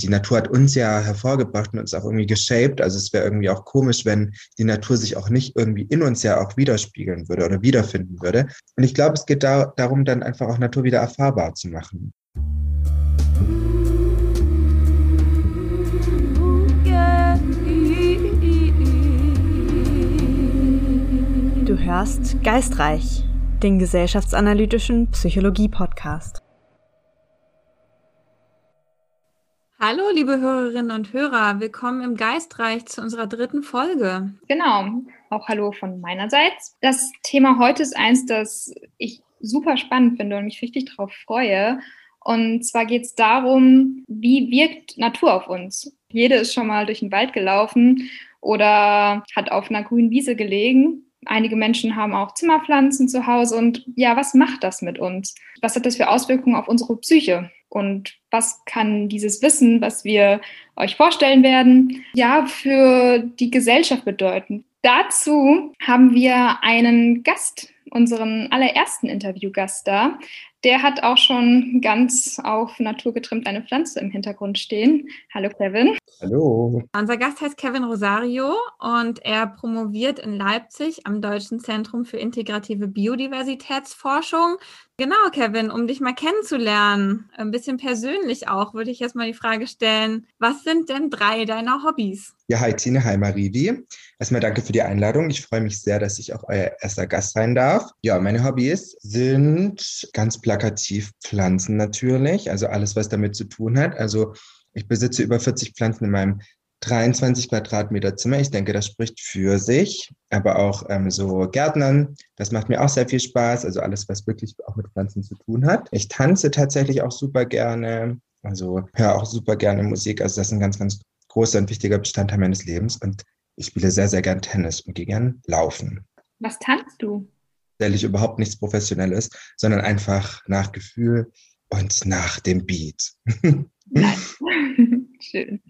die Natur hat uns ja hervorgebracht und uns auch irgendwie geshaped. Also es wäre irgendwie auch komisch, wenn die Natur sich auch nicht irgendwie in uns ja auch widerspiegeln würde oder wiederfinden würde. Und ich glaube, es geht da, darum, dann einfach auch Natur wieder erfahrbar zu machen. Du hörst Geistreich, den gesellschaftsanalytischen Psychologie-Podcast. Hallo, liebe Hörerinnen und Hörer, willkommen im Geistreich zu unserer dritten Folge. Genau, auch hallo von meinerseits. Das Thema heute ist eins, das ich super spannend finde und mich richtig darauf freue. Und zwar geht es darum, wie wirkt Natur auf uns? Jede ist schon mal durch den Wald gelaufen oder hat auf einer grünen Wiese gelegen. Einige Menschen haben auch Zimmerpflanzen zu Hause. Und ja, was macht das mit uns? Was hat das für Auswirkungen auf unsere Psyche? Und was kann dieses Wissen, was wir euch vorstellen werden, ja, für die Gesellschaft bedeuten? Dazu haben wir einen Gast, unseren allerersten Interviewgast da. Der hat auch schon ganz auf Natur getrimmt eine Pflanze im Hintergrund stehen. Hallo Kevin. Hallo. Unser Gast heißt Kevin Rosario und er promoviert in Leipzig am Deutschen Zentrum für integrative Biodiversitätsforschung. Genau, Kevin, um dich mal kennenzulernen, ein bisschen persönlich auch, würde ich jetzt mal die Frage stellen, was sind denn drei deiner Hobbys? Ja, hi Tine, hi Marivi. Erstmal danke für die Einladung. Ich freue mich sehr, dass ich auch euer erster Gast sein darf. Ja, meine Hobbys sind ganz plakativ Pflanzen natürlich, also alles, was damit zu tun hat. Also ich besitze über 40 Pflanzen in meinem 23 Quadratmeter Zimmer. Ich denke, das spricht für sich. Aber auch ähm, so Gärtnern, das macht mir auch sehr viel Spaß. Also alles, was wirklich auch mit Pflanzen zu tun hat. Ich tanze tatsächlich auch super gerne. Also höre auch super gerne Musik. Also das ist ein ganz, ganz großer und wichtiger Bestandteil meines Lebens. Und ich spiele sehr, sehr gern Tennis und gehe gern laufen. Was tanzt du? Tatsächlich überhaupt nichts Professionelles, sondern einfach nach Gefühl und nach dem Beat. Schön.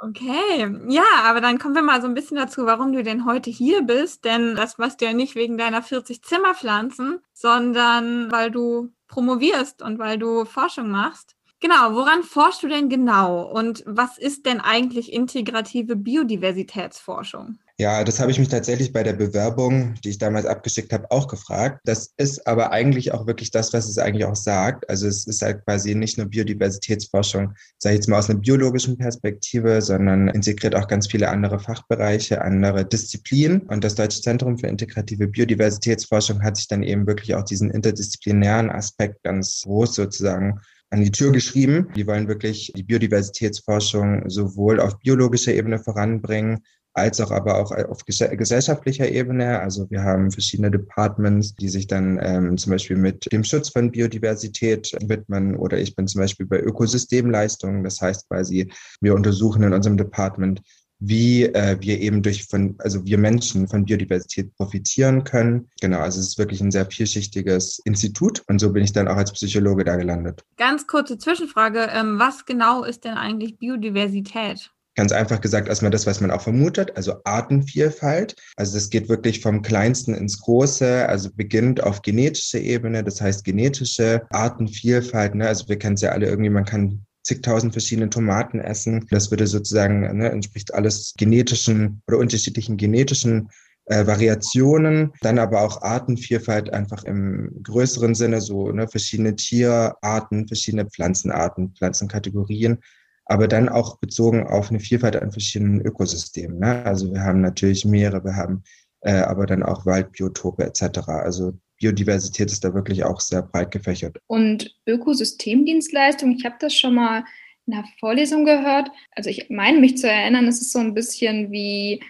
Okay, ja, aber dann kommen wir mal so ein bisschen dazu, warum du denn heute hier bist. Denn das machst du ja nicht wegen deiner 40 Zimmerpflanzen, sondern weil du promovierst und weil du Forschung machst. Genau, woran forschst du denn genau und was ist denn eigentlich integrative Biodiversitätsforschung? Ja, das habe ich mich tatsächlich bei der Bewerbung, die ich damals abgeschickt habe, auch gefragt. Das ist aber eigentlich auch wirklich das, was es eigentlich auch sagt. Also es ist halt quasi nicht nur Biodiversitätsforschung, sage ich jetzt mal aus einer biologischen Perspektive, sondern integriert auch ganz viele andere Fachbereiche, andere Disziplinen. Und das Deutsche Zentrum für integrative Biodiversitätsforschung hat sich dann eben wirklich auch diesen interdisziplinären Aspekt ganz groß sozusagen an die Tür geschrieben. Die wollen wirklich die Biodiversitätsforschung sowohl auf biologischer Ebene voranbringen, als auch aber auch auf gesellschaftlicher Ebene. Also wir haben verschiedene Departments, die sich dann ähm, zum Beispiel mit dem Schutz von Biodiversität widmen oder ich bin zum Beispiel bei Ökosystemleistungen. Das heißt quasi, wir untersuchen in unserem Department, wie äh, wir eben durch von, also wir Menschen von Biodiversität profitieren können. Genau, also es ist wirklich ein sehr vielschichtiges Institut und so bin ich dann auch als Psychologe da gelandet. Ganz kurze Zwischenfrage, ähm, was genau ist denn eigentlich Biodiversität? Ganz einfach gesagt, erstmal das, was man auch vermutet, also Artenvielfalt. Also es geht wirklich vom Kleinsten ins Große, also beginnt auf genetischer Ebene, das heißt genetische Artenvielfalt. Ne? Also wir kennen es ja alle irgendwie, man kann zigtausend verschiedene Tomaten essen. Das würde sozusagen, ne, entspricht alles genetischen oder unterschiedlichen genetischen äh, Variationen, dann aber auch Artenvielfalt einfach im größeren Sinne, so ne, verschiedene Tierarten, verschiedene Pflanzenarten, Pflanzenkategorien aber dann auch bezogen auf eine Vielfalt an verschiedenen Ökosystemen. Ne? Also wir haben natürlich Meere, wir haben äh, aber dann auch Waldbiotope etc. Also Biodiversität ist da wirklich auch sehr breit gefächert. Und Ökosystemdienstleistung, ich habe das schon mal in einer Vorlesung gehört. Also ich meine mich zu erinnern, es ist so ein bisschen wie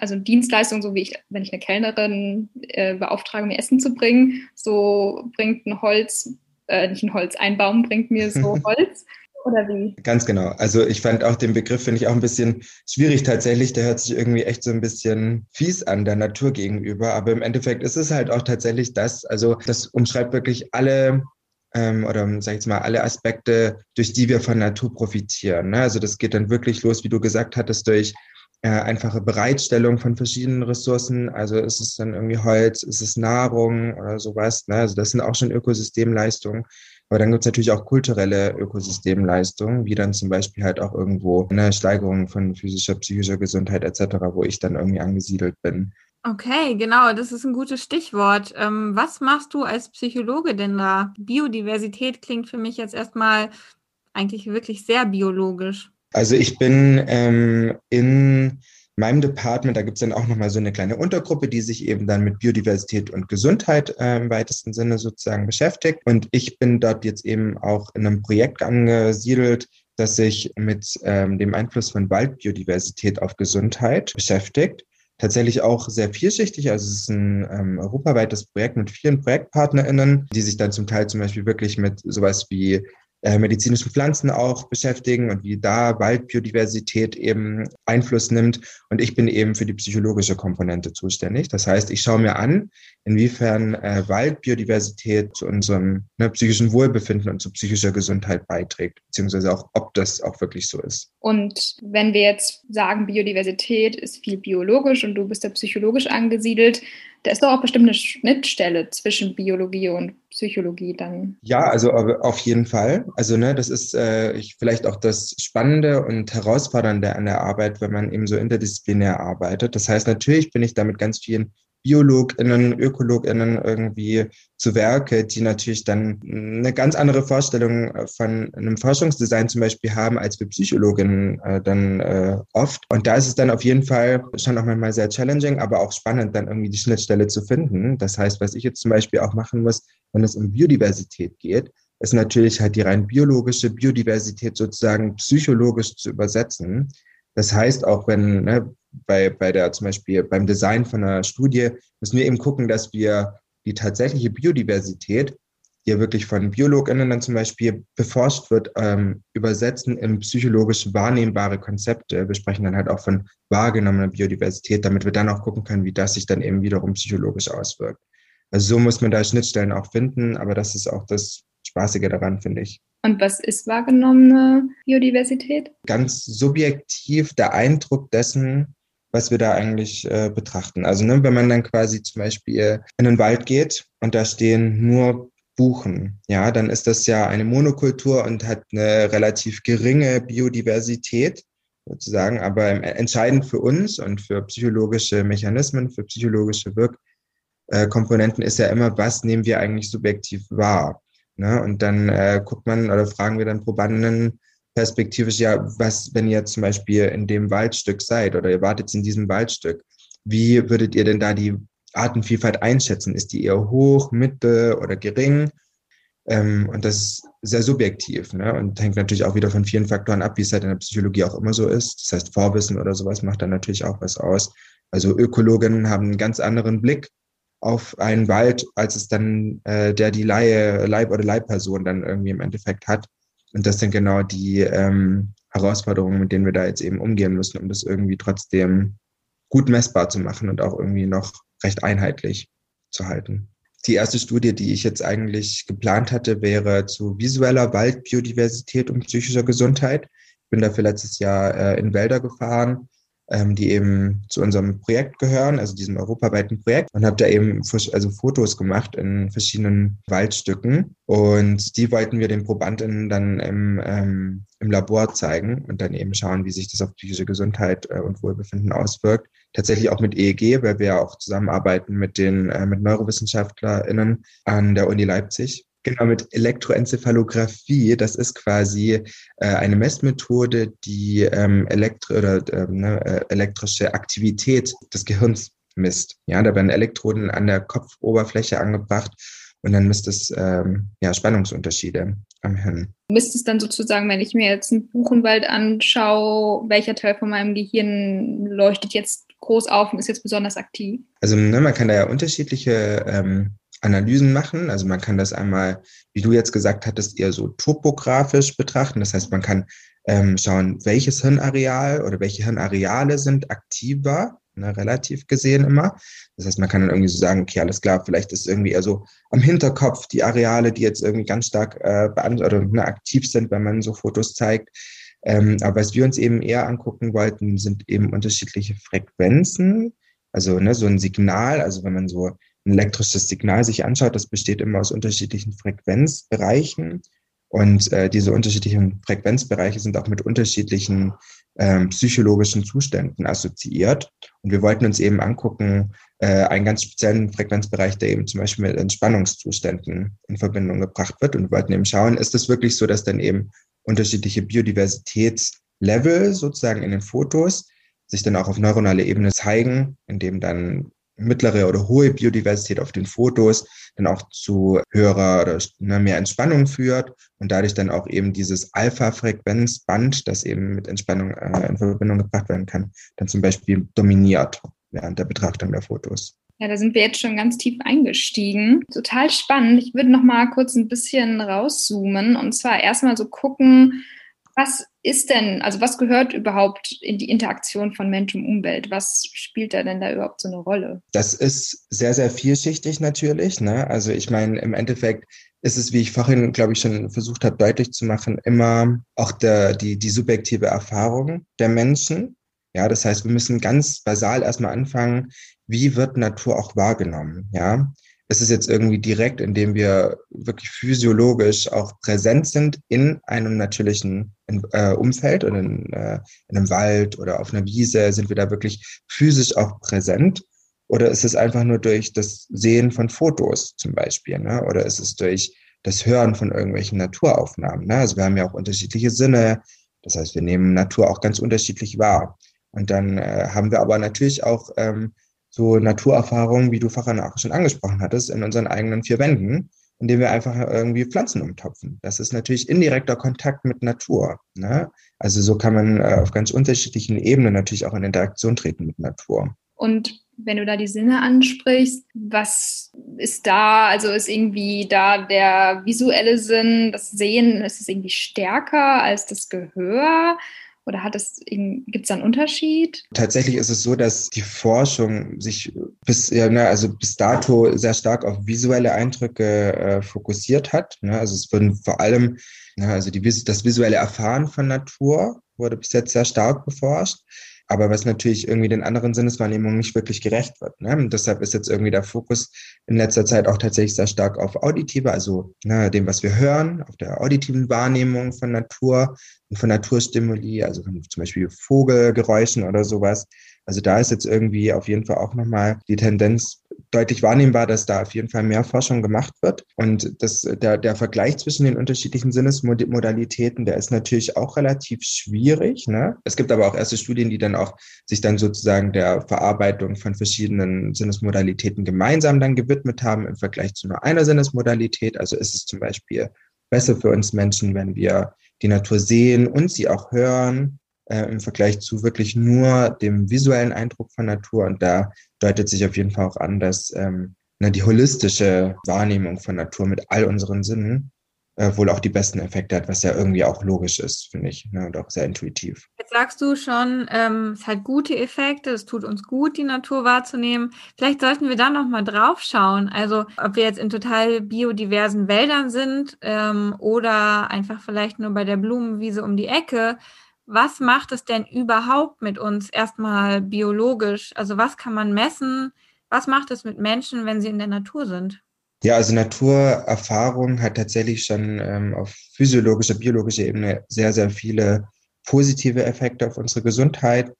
also Dienstleistung, so wie ich, wenn ich eine Kellnerin äh, beauftrage, mir Essen zu bringen, so bringt ein Holz, äh, nicht ein Holz, ein Baum bringt mir so Holz oder wie? Ganz genau. Also ich fand auch den Begriff, finde ich auch ein bisschen schwierig tatsächlich. Der hört sich irgendwie echt so ein bisschen fies an der Natur gegenüber. Aber im Endeffekt ist es halt auch tatsächlich das. Also das umschreibt wirklich alle ähm, oder sag ich jetzt mal alle Aspekte, durch die wir von Natur profitieren. Ne? Also das geht dann wirklich los, wie du gesagt hattest, durch äh, einfache Bereitstellung von verschiedenen Ressourcen. Also ist es dann irgendwie Holz, ist es Nahrung oder sowas. Ne? Also das sind auch schon Ökosystemleistungen Aber dann gibt es natürlich auch kulturelle Ökosystemleistungen, wie dann zum Beispiel halt auch irgendwo eine Steigerung von physischer, psychischer Gesundheit etc., wo ich dann irgendwie angesiedelt bin. Okay, genau, das ist ein gutes Stichwort. Ähm, was machst du als Psychologe denn da? Biodiversität klingt für mich jetzt erstmal eigentlich wirklich sehr biologisch. Also ich bin ähm, in meinem Department, da gibt es dann auch nochmal so eine kleine Untergruppe, die sich eben dann mit Biodiversität und Gesundheit äh, im weitesten Sinne sozusagen beschäftigt. Und ich bin dort jetzt eben auch in einem Projekt angesiedelt, das sich mit ähm, dem Einfluss von Waldbiodiversität auf Gesundheit beschäftigt tatsächlich auch sehr vielschichtig. Also es ist ein ähm, europaweites Projekt mit vielen ProjektpartnerInnen, die sich dann zum Teil zum Beispiel wirklich mit sowas wie äh, medizinischen Pflanzen auch beschäftigen und wie da Waldbiodiversität eben Einfluss nimmt. Und ich bin eben für die psychologische Komponente zuständig. Das heißt, ich schaue mir an, inwiefern äh, Waldbiodiversität zu unserem ne, psychischen Wohlbefinden und zu psychischer Gesundheit beiträgt, beziehungsweise auch, ob das auch wirklich so ist. Und wenn wir jetzt sagen, Biodiversität ist viel biologisch und du bist da psychologisch angesiedelt, da ist doch auch bestimmt eine Schnittstelle zwischen Biologie und Psychologie dann. Ja, also auf jeden Fall. Also ne, das ist äh, ich, vielleicht auch das Spannende und Herausfordernde an der Arbeit, wenn man eben so interdisziplinär arbeitet. Das heißt, natürlich bin ich da mit ganz vielen BiologInnen, ÖkologInnen irgendwie zu Werke, die natürlich dann eine ganz andere Vorstellung von einem Forschungsdesign zum Beispiel haben, als wir Psychologinnen äh, dann äh, oft. Und da ist es dann auf jeden Fall schon auch manchmal sehr challenging, aber auch spannend, dann irgendwie die Schnittstelle zu finden. Das heißt, was ich jetzt zum Beispiel auch machen muss, wenn es um Biodiversität geht, ist natürlich halt die rein biologische Biodiversität sozusagen psychologisch zu übersetzen. Das heißt, auch wenn ne, bei, bei der zum Beispiel beim Design von einer Studie müssen wir eben gucken, dass wir die tatsächliche Biodiversität, die ja wirklich von BiologInnen dann zum Beispiel beforscht wird, ähm, übersetzen in psychologisch wahrnehmbare Konzepte. Wir sprechen dann halt auch von wahrgenommener Biodiversität, damit wir dann auch gucken können, wie das sich dann eben wiederum psychologisch auswirkt. Also so muss man da Schnittstellen auch finden, aber das ist auch das Spaßige daran, finde ich. Und was ist wahrgenommene Biodiversität? Ganz subjektiv der Eindruck dessen, was wir da eigentlich äh, betrachten. Also ne, wenn man dann quasi zum Beispiel in den Wald geht und da stehen nur Buchen, ja, dann ist das ja eine Monokultur und hat eine relativ geringe Biodiversität sozusagen. Aber entscheidend für uns und für psychologische Mechanismen, für psychologische Wirkkomponenten ist ja immer, was nehmen wir eigentlich subjektiv wahr. Ne? Und dann äh, guckt man oder fragen wir dann Probanden, perspektivisch, ja, was, wenn ihr zum Beispiel in dem Waldstück seid oder ihr wartet in diesem Waldstück, wie würdet ihr denn da die Artenvielfalt einschätzen? Ist die eher hoch, mittel oder gering? Ähm, und das ist sehr subjektiv ne? und hängt natürlich auch wieder von vielen Faktoren ab, wie es halt in der Psychologie auch immer so ist. Das heißt, Vorwissen oder sowas macht dann natürlich auch was aus. Also Ökologinnen haben einen ganz anderen Blick auf einen Wald, als es dann äh, der die Laie, Leib- oder Leibperson dann irgendwie im Endeffekt hat. Und das sind genau die ähm, Herausforderungen, mit denen wir da jetzt eben umgehen müssen, um das irgendwie trotzdem gut messbar zu machen und auch irgendwie noch recht einheitlich zu halten. Die erste Studie, die ich jetzt eigentlich geplant hatte, wäre zu visueller Waldbiodiversität und psychischer Gesundheit. Ich bin dafür letztes Jahr äh, in Wälder gefahren ähm, die eben zu unserem Projekt gehören, also diesem europaweiten Projekt, und habe da eben also Fotos gemacht in verschiedenen Waldstücken. Und die wollten wir den Probandinnen dann im, ähm, im Labor zeigen und dann eben schauen, wie sich das auf psychische Gesundheit äh, und Wohlbefinden auswirkt. Tatsächlich auch mit EEG, weil wir auch zusammenarbeiten mit den äh, mit NeurowissenschaftlerInnen an der Uni Leipzig. Genau, mit Elektroenzephalographie. Das ist quasi äh, eine Messmethode, die ähm, elektri oder, ähm, ne, äh, elektrische Aktivität des Gehirns misst. Ja, da werden Elektroden an der Kopfoberfläche angebracht und dann misst es ähm, ja, Spannungsunterschiede am Hirn. Misst es dann sozusagen, wenn ich mir jetzt einen Buchenwald anschaue, welcher Teil von meinem Gehirn leuchtet jetzt groß auf und ist jetzt besonders aktiv? Also ne, man kann da ja unterschiedliche ähm, Analysen machen. Also man kann das einmal, wie du jetzt gesagt hattest, eher so topografisch betrachten. Das heißt, man kann ähm, schauen, welches Hirnareal oder welche Hirnareale sind aktiver, ne, relativ gesehen immer. Das heißt, man kann dann irgendwie so sagen, okay, alles klar, vielleicht ist irgendwie eher so am Hinterkopf die Areale, die jetzt irgendwie ganz stark äh, oder ne, aktiv sind, wenn man so Fotos zeigt. Ähm, aber was wir uns eben eher angucken wollten, sind eben unterschiedliche Frequenzen. Also ne, so ein Signal, also wenn man so elektrisches Signal sich anschaut, das besteht immer aus unterschiedlichen Frequenzbereichen. Und äh, diese unterschiedlichen Frequenzbereiche sind auch mit unterschiedlichen ähm, psychologischen Zuständen assoziiert. Und wir wollten uns eben angucken, äh, einen ganz speziellen Frequenzbereich, der eben zum Beispiel mit Entspannungszuständen in Verbindung gebracht wird. Und wir wollten eben schauen, ist es wirklich so, dass dann eben unterschiedliche Biodiversitätslevel sozusagen in den Fotos sich dann auch auf neuronaler Ebene zeigen, indem dann mittlere oder hohe Biodiversität auf den Fotos dann auch zu höherer oder ne, mehr Entspannung führt und dadurch dann auch eben dieses Alpha-Frequenzband, das eben mit Entspannung äh, in Verbindung gebracht werden kann, dann zum Beispiel dominiert während der Betrachtung der Fotos. Ja, da sind wir jetzt schon ganz tief eingestiegen. Total spannend. Ich würde noch mal kurz ein bisschen rauszoomen und zwar erstmal so gucken, was ist denn, also was gehört überhaupt in die Interaktion von Mensch und Umwelt? Was spielt da denn da überhaupt so eine Rolle? Das ist sehr, sehr vielschichtig natürlich. Ne? Also ich meine, im Endeffekt ist es, wie ich vorhin, glaube ich, schon versucht habe, deutlich zu machen, immer auch der, die, die subjektive Erfahrung der Menschen. Ja, das heißt, wir müssen ganz basal erstmal anfangen, wie wird Natur auch wahrgenommen? Ja, ist es jetzt irgendwie direkt, indem wir wirklich physiologisch auch präsent sind in einem natürlichen äh, Umfeld oder in, äh, in einem Wald oder auf einer Wiese, sind wir da wirklich physisch auch präsent? Oder ist es einfach nur durch das Sehen von Fotos zum Beispiel? Ne? Oder ist es durch das Hören von irgendwelchen Naturaufnahmen? Ne? Also wir haben ja auch unterschiedliche Sinne. Das heißt, wir nehmen Natur auch ganz unterschiedlich wahr. Und dann äh, haben wir aber natürlich auch ähm, so Naturerfahrungen, wie du auch schon angesprochen hattest, in unseren eigenen vier Wänden, indem wir einfach irgendwie Pflanzen umtopfen. Das ist natürlich indirekter Kontakt mit Natur. Ne? Also so kann man äh, auf ganz unterschiedlichen Ebenen natürlich auch in Interaktion treten mit Natur. Und wenn du da die Sinne ansprichst, was ist da, also ist irgendwie da der visuelle Sinn, das Sehen, ist es irgendwie stärker als das Gehör? Oder hat es gibt es einen Unterschied? Tatsächlich ist es so, dass die Forschung sich bis, ja, ne, also bis dato sehr stark auf visuelle Eindrücke äh, fokussiert hat. Ne? Also es wurden vor allem, ne, also die, das visuelle Erfahren von Natur wurde bis jetzt sehr stark beforscht aber was natürlich irgendwie den anderen Sinneswahrnehmungen nicht wirklich gerecht wird. Ne? Und deshalb ist jetzt irgendwie der Fokus in letzter Zeit auch tatsächlich sehr stark auf auditive, also ne, dem, was wir hören, auf der auditiven Wahrnehmung von Natur und von Naturstimuli, also zum Beispiel Vogelgeräuschen oder sowas. Also da ist jetzt irgendwie auf jeden Fall auch nochmal die Tendenz deutlich wahrnehmbar, dass da auf jeden Fall mehr Forschung gemacht wird. Und das, der, der Vergleich zwischen den unterschiedlichen Sinnesmodalitäten, der ist natürlich auch relativ schwierig. Ne? Es gibt aber auch erste Studien, die dann auch sich dann sozusagen der Verarbeitung von verschiedenen Sinnesmodalitäten gemeinsam dann gewidmet haben im Vergleich zu nur einer Sinnesmodalität. Also ist es zum Beispiel besser für uns Menschen, wenn wir die Natur sehen und sie auch hören äh, im Vergleich zu wirklich nur dem visuellen Eindruck von Natur. Und da deutet sich auf jeden Fall auch an, dass ähm, ne, die holistische Wahrnehmung von Natur mit all unseren Sinnen äh, wohl auch die besten Effekte hat, was ja irgendwie auch logisch ist, finde ich, ne, und auch sehr intuitiv. Jetzt sagst du schon, ähm, es hat gute Effekte, es tut uns gut, die Natur wahrzunehmen. Vielleicht sollten wir da nochmal drauf schauen. Also, ob wir jetzt in total biodiversen Wäldern sind ähm, oder einfach vielleicht nur bei der Blumenwiese um die Ecke was macht es denn überhaupt mit uns erstmal biologisch? Also was kann man messen? Was macht es mit Menschen, wenn sie in der Natur sind? Ja, also Naturerfahrung hat tatsächlich schon ähm, auf physiologischer, biologischer Ebene sehr, sehr viele positive Effekte auf unsere Gesundheit.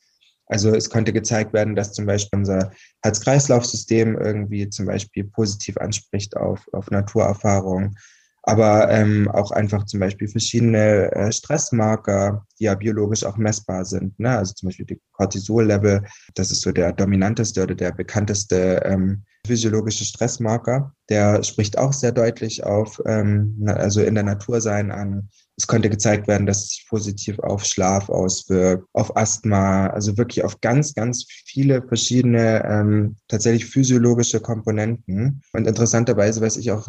Also es konnte gezeigt werden, dass zum Beispiel unser Herz-Kreislauf-System irgendwie zum Beispiel positiv anspricht auf, auf Naturerfahrung aber ähm, auch einfach zum Beispiel verschiedene äh, Stressmarker, die ja biologisch auch messbar sind. Ne? Also zum Beispiel die Cortisol-Level, das ist so der dominanteste oder der bekannteste ähm, physiologische Stressmarker. Der spricht auch sehr deutlich auf, ähm, also in der Natur sein an. Es konnte gezeigt werden, dass es sich positiv auf Schlaf auswirkt, auf Asthma, also wirklich auf ganz, ganz viele verschiedene ähm, tatsächlich physiologische Komponenten. Und interessanterweise, was ich auch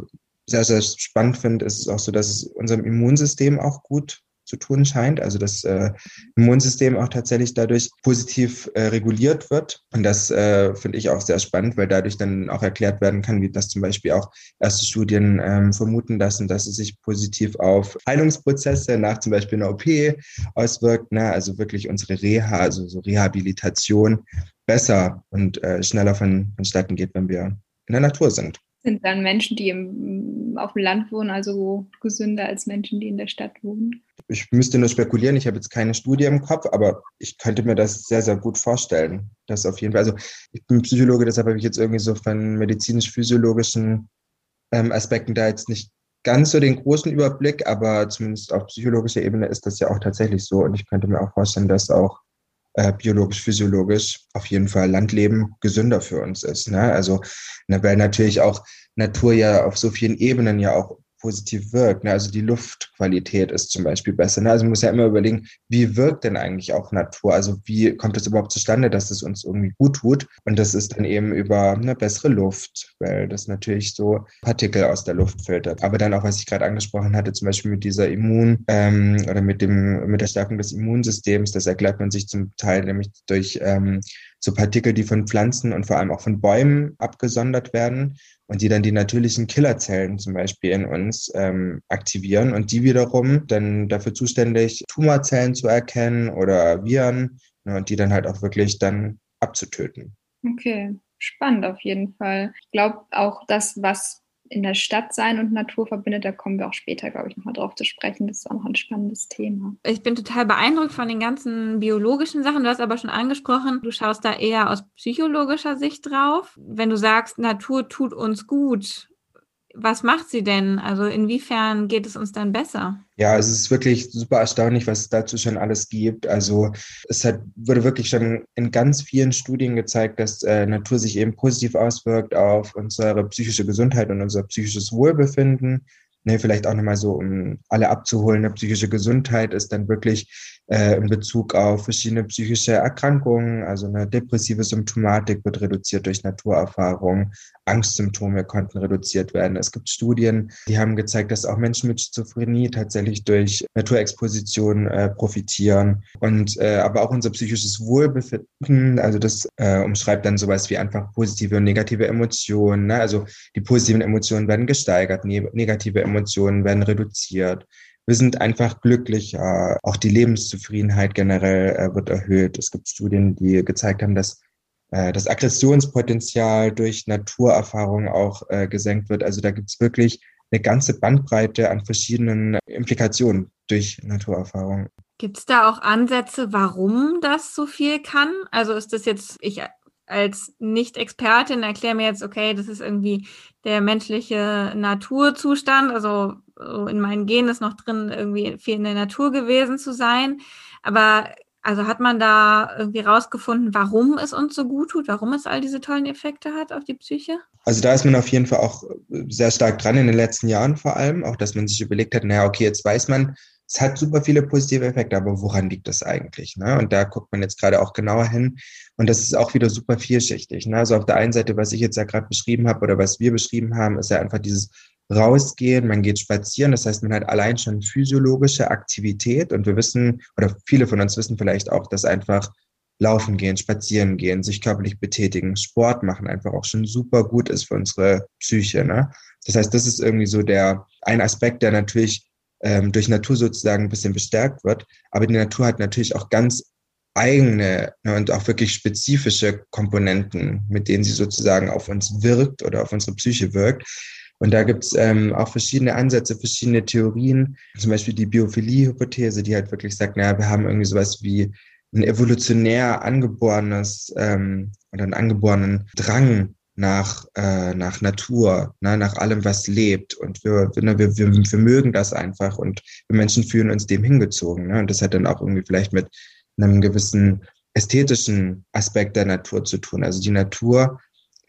sehr, sehr spannend finde, ist es auch so, dass es unserem Immunsystem auch gut zu tun scheint. Also das äh, Immunsystem auch tatsächlich dadurch positiv äh, reguliert wird. Und das äh, finde ich auch sehr spannend, weil dadurch dann auch erklärt werden kann, wie das zum Beispiel auch erste Studien ähm, vermuten lassen, dass es sich positiv auf Heilungsprozesse nach zum Beispiel einer OP auswirkt. Ne? Also wirklich unsere Reha, also so Rehabilitation besser und äh, schneller von, vonstatten geht, wenn wir in der Natur sind. Sind dann Menschen, die im, auf dem Land wohnen, also gesünder als Menschen, die in der Stadt wohnen? Ich müsste nur spekulieren, ich habe jetzt keine Studie im Kopf, aber ich könnte mir das sehr, sehr gut vorstellen. Das auf jeden Fall. Also ich bin Psychologe, deshalb habe ich jetzt irgendwie so von medizinisch-physiologischen ähm, Aspekten da jetzt nicht ganz so den großen Überblick, aber zumindest auf psychologischer Ebene ist das ja auch tatsächlich so. Und ich könnte mir auch vorstellen, dass auch äh, biologisch, physiologisch auf jeden Fall Landleben gesünder für uns ist. Ne? Also, ne, weil natürlich auch Natur ja auf so vielen Ebenen ja auch positiv wirkt. Ne? Also die Luftqualität ist zum Beispiel besser. Ne? Also man muss ja immer überlegen, wie wirkt denn eigentlich auch Natur? Also wie kommt es überhaupt zustande, dass es uns irgendwie gut tut? Und das ist dann eben über eine bessere Luft, weil das natürlich so Partikel aus der Luft filtert. Aber dann auch, was ich gerade angesprochen hatte, zum Beispiel mit dieser Immun- ähm, oder mit dem mit der Stärkung des Immunsystems, das erklärt man sich zum Teil nämlich durch ähm, so Partikel, die von Pflanzen und vor allem auch von Bäumen abgesondert werden und die dann die natürlichen Killerzellen zum Beispiel in uns ähm, aktivieren und die wiederum dann dafür zuständig, Tumorzellen zu erkennen oder Viren ne, und die dann halt auch wirklich dann abzutöten. Okay, spannend auf jeden Fall. Ich glaube auch das, was in der Stadt sein und Natur verbindet, da kommen wir auch später, glaube ich, nochmal drauf zu sprechen. Das ist auch noch ein spannendes Thema. Ich bin total beeindruckt von den ganzen biologischen Sachen. Du hast aber schon angesprochen, du schaust da eher aus psychologischer Sicht drauf. Wenn du sagst, Natur tut uns gut, was macht sie denn? Also inwiefern geht es uns dann besser? Ja, es ist wirklich super erstaunlich, was es dazu schon alles gibt. Also es hat, wurde wirklich schon in ganz vielen Studien gezeigt, dass äh, Natur sich eben positiv auswirkt auf unsere psychische Gesundheit und unser psychisches Wohlbefinden. Ne, vielleicht auch nochmal so, um alle abzuholen, eine psychische Gesundheit ist dann wirklich äh, in Bezug auf verschiedene psychische Erkrankungen, also eine depressive Symptomatik wird reduziert durch Naturerfahrung, Angstsymptome konnten reduziert werden. Es gibt Studien, die haben gezeigt, dass auch Menschen mit Schizophrenie tatsächlich durch Naturexposition äh, profitieren und äh, aber auch unser psychisches Wohlbefinden, also das äh, umschreibt dann sowas wie einfach positive und negative Emotionen. Ne? Also die positiven Emotionen werden gesteigert, ne negative Emotionen werden reduziert wir sind einfach glücklicher. Auch die Lebenszufriedenheit generell äh, wird erhöht. Es gibt Studien, die gezeigt haben, dass äh, das Aggressionspotenzial durch Naturerfahrung auch äh, gesenkt wird. Also da gibt es wirklich eine ganze Bandbreite an verschiedenen Implikationen durch Naturerfahrung. Gibt es da auch Ansätze, warum das so viel kann? Also ist das jetzt, ich als Nicht-Expertin erkläre mir jetzt, okay, das ist irgendwie der menschliche Naturzustand, also in meinen Genen ist noch drin, irgendwie viel in der Natur gewesen zu sein. Aber also hat man da irgendwie rausgefunden, warum es uns so gut tut, warum es all diese tollen Effekte hat auf die Psyche? Also da ist man auf jeden Fall auch sehr stark dran in den letzten Jahren vor allem, auch dass man sich überlegt hat, naja, okay, jetzt weiß man, es hat super viele positive Effekte, aber woran liegt das eigentlich? Ne? Und da guckt man jetzt gerade auch genauer hin. Und das ist auch wieder super vielschichtig. Ne? Also auf der einen Seite, was ich jetzt ja gerade beschrieben habe oder was wir beschrieben haben, ist ja einfach dieses rausgehen, man geht spazieren. Das heißt, man hat allein schon physiologische Aktivität. Und wir wissen, oder viele von uns wissen vielleicht auch, dass einfach laufen gehen, spazieren gehen, sich körperlich betätigen, Sport machen einfach auch schon super gut ist für unsere Psyche. Ne? Das heißt, das ist irgendwie so der ein Aspekt, der natürlich ähm, durch Natur sozusagen ein bisschen bestärkt wird. Aber die Natur hat natürlich auch ganz eigene ne, und auch wirklich spezifische Komponenten, mit denen sie sozusagen auf uns wirkt oder auf unsere Psyche wirkt. Und da gibt's ähm, auch verschiedene Ansätze, verschiedene Theorien, zum Beispiel die Biophilie-Hypothese, die halt wirklich sagt, naja, wir haben irgendwie sowas wie ein evolutionär angeborenes ähm, oder einen angeborenen Drang nach, äh, nach Natur, ne, nach allem, was lebt. Und wir, ne, wir, wir, wir mögen das einfach und wir Menschen fühlen uns dem hingezogen. Ne? Und das hat dann auch irgendwie vielleicht mit einem gewissen ästhetischen Aspekt der Natur zu tun. Also die Natur,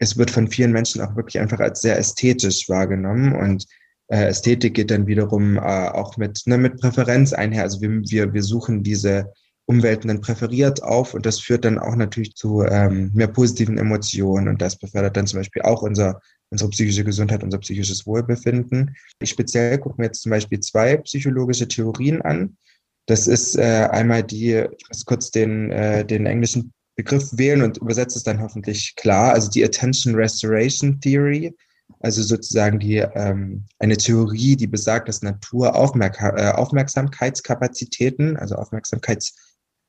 es wird von vielen Menschen auch wirklich einfach als sehr ästhetisch wahrgenommen und äh, Ästhetik geht dann wiederum äh, auch mit, ne, mit Präferenz einher. Also wir, wir, wir suchen diese Umwelten dann präferiert auf und das führt dann auch natürlich zu ähm, mehr positiven Emotionen und das befördert dann zum Beispiel auch unser, unsere psychische Gesundheit, unser psychisches Wohlbefinden. Ich speziell gucke mir jetzt zum Beispiel zwei psychologische Theorien an. Das ist äh, einmal die, ich muss kurz den, äh, den englischen Begriff wählen und übersetze es dann hoffentlich klar, also die Attention Restoration Theory, also sozusagen die ähm, eine Theorie, die besagt, dass Natur Aufmerk äh, Aufmerksamkeitskapazitäten, also Aufmerksamkeits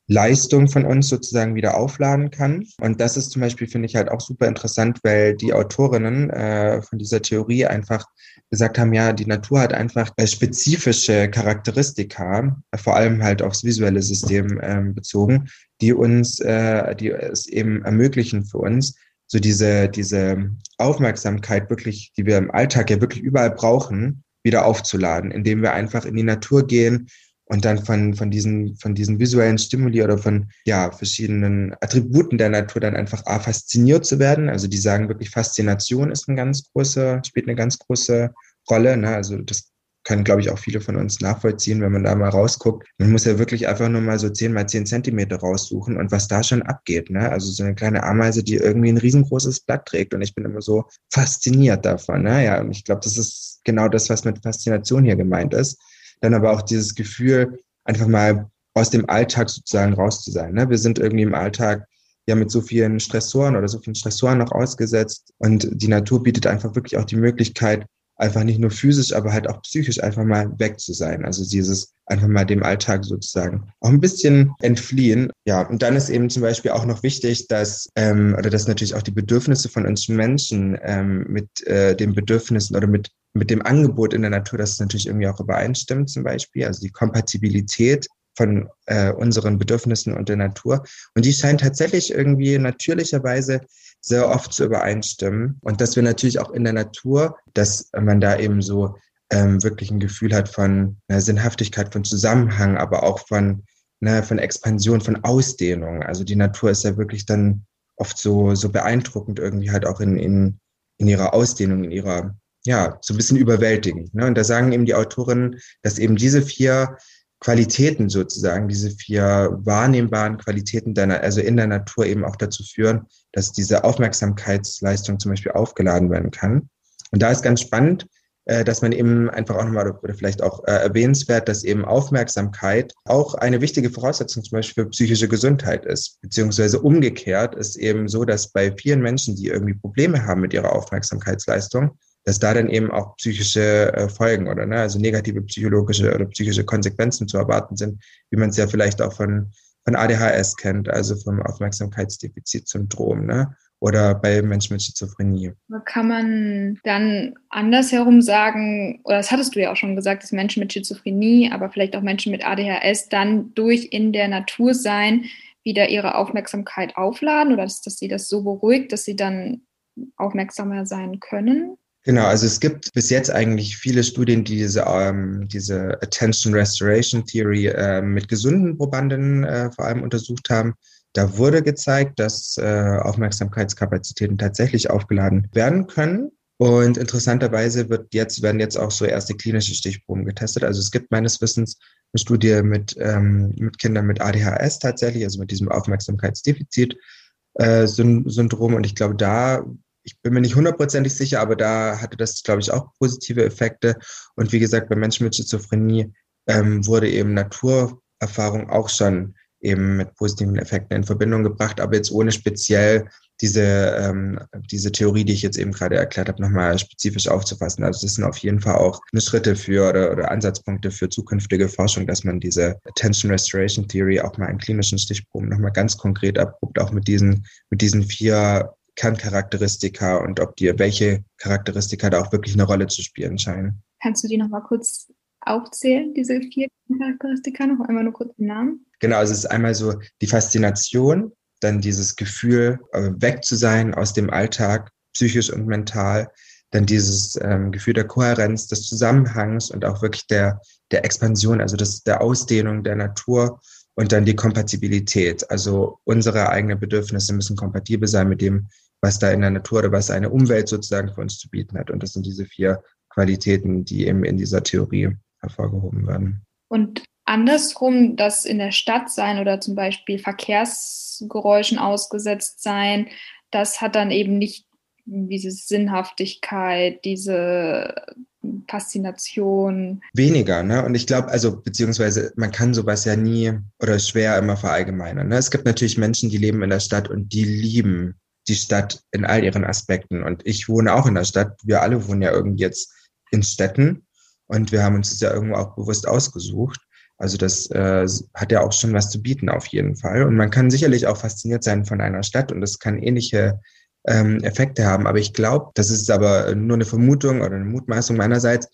Leistung von uns sozusagen wieder aufladen kann. Und das ist zum Beispiel, finde ich halt auch super interessant, weil die Autorinnen äh, von dieser Theorie einfach gesagt haben, ja, die Natur hat einfach spezifische Charakteristika, vor allem halt aufs visuelle System ähm, bezogen, die uns, äh, die es eben ermöglichen für uns, so diese, diese Aufmerksamkeit wirklich, die wir im Alltag ja wirklich überall brauchen, wieder aufzuladen, indem wir einfach in die Natur gehen und dann von, von, diesen, von diesen visuellen Stimuli oder von ja, verschiedenen Attributen der Natur dann einfach A, fasziniert zu werden. Also die sagen wirklich, Faszination ist eine ganz große, spielt eine ganz große Rolle. Ne? Also das können, glaube ich, auch viele von uns nachvollziehen, wenn man da mal rausguckt. Man muss ja wirklich einfach nur mal so zehn mal zehn Zentimeter raussuchen und was da schon abgeht. Ne? Also so eine kleine Ameise, die irgendwie ein riesengroßes Blatt trägt. Und ich bin immer so fasziniert davon. Ne? Ja, und ich glaube, das ist genau das, was mit Faszination hier gemeint ist. Dann aber auch dieses Gefühl, einfach mal aus dem Alltag sozusagen raus zu sein. Ne? Wir sind irgendwie im Alltag ja mit so vielen Stressoren oder so vielen Stressoren noch ausgesetzt und die Natur bietet einfach wirklich auch die Möglichkeit, einfach nicht nur physisch, aber halt auch psychisch einfach mal weg zu sein. Also dieses einfach mal dem Alltag sozusagen auch ein bisschen entfliehen. Ja, und dann ist eben zum Beispiel auch noch wichtig, dass, ähm, oder dass natürlich auch die Bedürfnisse von uns Menschen ähm, mit äh, den Bedürfnissen oder mit mit dem Angebot in der Natur, dass es natürlich irgendwie auch übereinstimmt zum Beispiel, also die Kompatibilität von äh, unseren Bedürfnissen und der Natur. Und die scheint tatsächlich irgendwie natürlicherweise sehr oft zu übereinstimmen. Und dass wir natürlich auch in der Natur, dass man da eben so ähm, wirklich ein Gefühl hat von äh, Sinnhaftigkeit, von Zusammenhang, aber auch von, ne, von Expansion, von Ausdehnung. Also die Natur ist ja wirklich dann oft so, so beeindruckend irgendwie halt auch in, in, in ihrer Ausdehnung, in ihrer, ja, so ein bisschen überwältigend. Ne? Und da sagen eben die Autorinnen, dass eben diese vier Qualitäten sozusagen, diese vier wahrnehmbaren Qualitäten deiner, also in der Natur eben auch dazu führen, dass diese Aufmerksamkeitsleistung zum Beispiel aufgeladen werden kann. Und da ist ganz spannend, äh, dass man eben einfach auch nochmal oder vielleicht auch äh, erwähnenswert, dass eben Aufmerksamkeit auch eine wichtige Voraussetzung zum Beispiel für psychische Gesundheit ist. Beziehungsweise umgekehrt ist eben so, dass bei vielen Menschen, die irgendwie Probleme haben mit ihrer Aufmerksamkeitsleistung, dass da dann eben auch psychische äh, Folgen oder ne, also negative psychologische oder psychische Konsequenzen zu erwarten sind, wie man es ja vielleicht auch von, von ADHS kennt, also vom Aufmerksamkeitsdefizitsyndrom, ne? Oder bei Menschen mit Schizophrenie. Kann man dann andersherum sagen, oder das hattest du ja auch schon gesagt, dass Menschen mit Schizophrenie, aber vielleicht auch Menschen mit ADHS dann durch in der Natur sein wieder ihre Aufmerksamkeit aufladen oder dass, dass sie das so beruhigt, dass sie dann aufmerksamer sein können? Genau, also es gibt bis jetzt eigentlich viele Studien, die diese, ähm, diese Attention Restoration Theory äh, mit gesunden Probanden äh, vor allem untersucht haben. Da wurde gezeigt, dass äh, Aufmerksamkeitskapazitäten tatsächlich aufgeladen werden können. Und interessanterweise wird jetzt, werden jetzt auch so erste klinische Stichproben getestet. Also es gibt meines Wissens eine Studie mit, ähm, mit Kindern mit ADHS tatsächlich, also mit diesem Aufmerksamkeitsdefizit. Äh, Syndrom und ich glaube, da ich bin mir nicht hundertprozentig sicher, aber da hatte das, glaube ich, auch positive Effekte. Und wie gesagt, bei Menschen mit Schizophrenie ähm, wurde eben Naturerfahrung auch schon eben mit positiven Effekten in Verbindung gebracht, aber jetzt ohne speziell diese, ähm, diese Theorie, die ich jetzt eben gerade erklärt habe, nochmal spezifisch aufzufassen. Also das sind auf jeden Fall auch Schritte für oder, oder Ansatzpunkte für zukünftige Forschung, dass man diese Attention Restoration Theory auch mal in klinischen Stichproben nochmal ganz konkret abprobt, auch mit diesen, mit diesen vier Kerncharakteristika und ob dir welche Charakteristika da auch wirklich eine Rolle zu spielen scheinen. Kannst du die nochmal kurz aufzählen, diese vier Charakteristika, noch einmal nur kurz den Namen? Genau, also es ist einmal so die Faszination, dann dieses Gefühl, äh, weg zu sein aus dem Alltag, psychisch und mental, dann dieses ähm, Gefühl der Kohärenz, des Zusammenhangs und auch wirklich der, der Expansion, also das, der Ausdehnung der Natur und dann die Kompatibilität. Also unsere eigenen Bedürfnisse müssen kompatibel sein mit dem, was da in der Natur oder was eine Umwelt sozusagen für uns zu bieten hat. Und das sind diese vier Qualitäten, die eben in dieser Theorie hervorgehoben werden. Und andersrum, das in der Stadt sein oder zum Beispiel Verkehrsgeräuschen ausgesetzt sein, das hat dann eben nicht diese Sinnhaftigkeit, diese Faszination. Weniger, ne? Und ich glaube, also beziehungsweise man kann sowas ja nie oder schwer immer verallgemeinern. Ne? Es gibt natürlich Menschen, die leben in der Stadt und die lieben die Stadt in all ihren Aspekten. Und ich wohne auch in der Stadt. Wir alle wohnen ja irgendwie jetzt in Städten und wir haben uns das ja irgendwo auch bewusst ausgesucht. Also das äh, hat ja auch schon was zu bieten auf jeden Fall. Und man kann sicherlich auch fasziniert sein von einer Stadt und das kann ähnliche ähm, Effekte haben. Aber ich glaube, das ist aber nur eine Vermutung oder eine Mutmaßung meinerseits.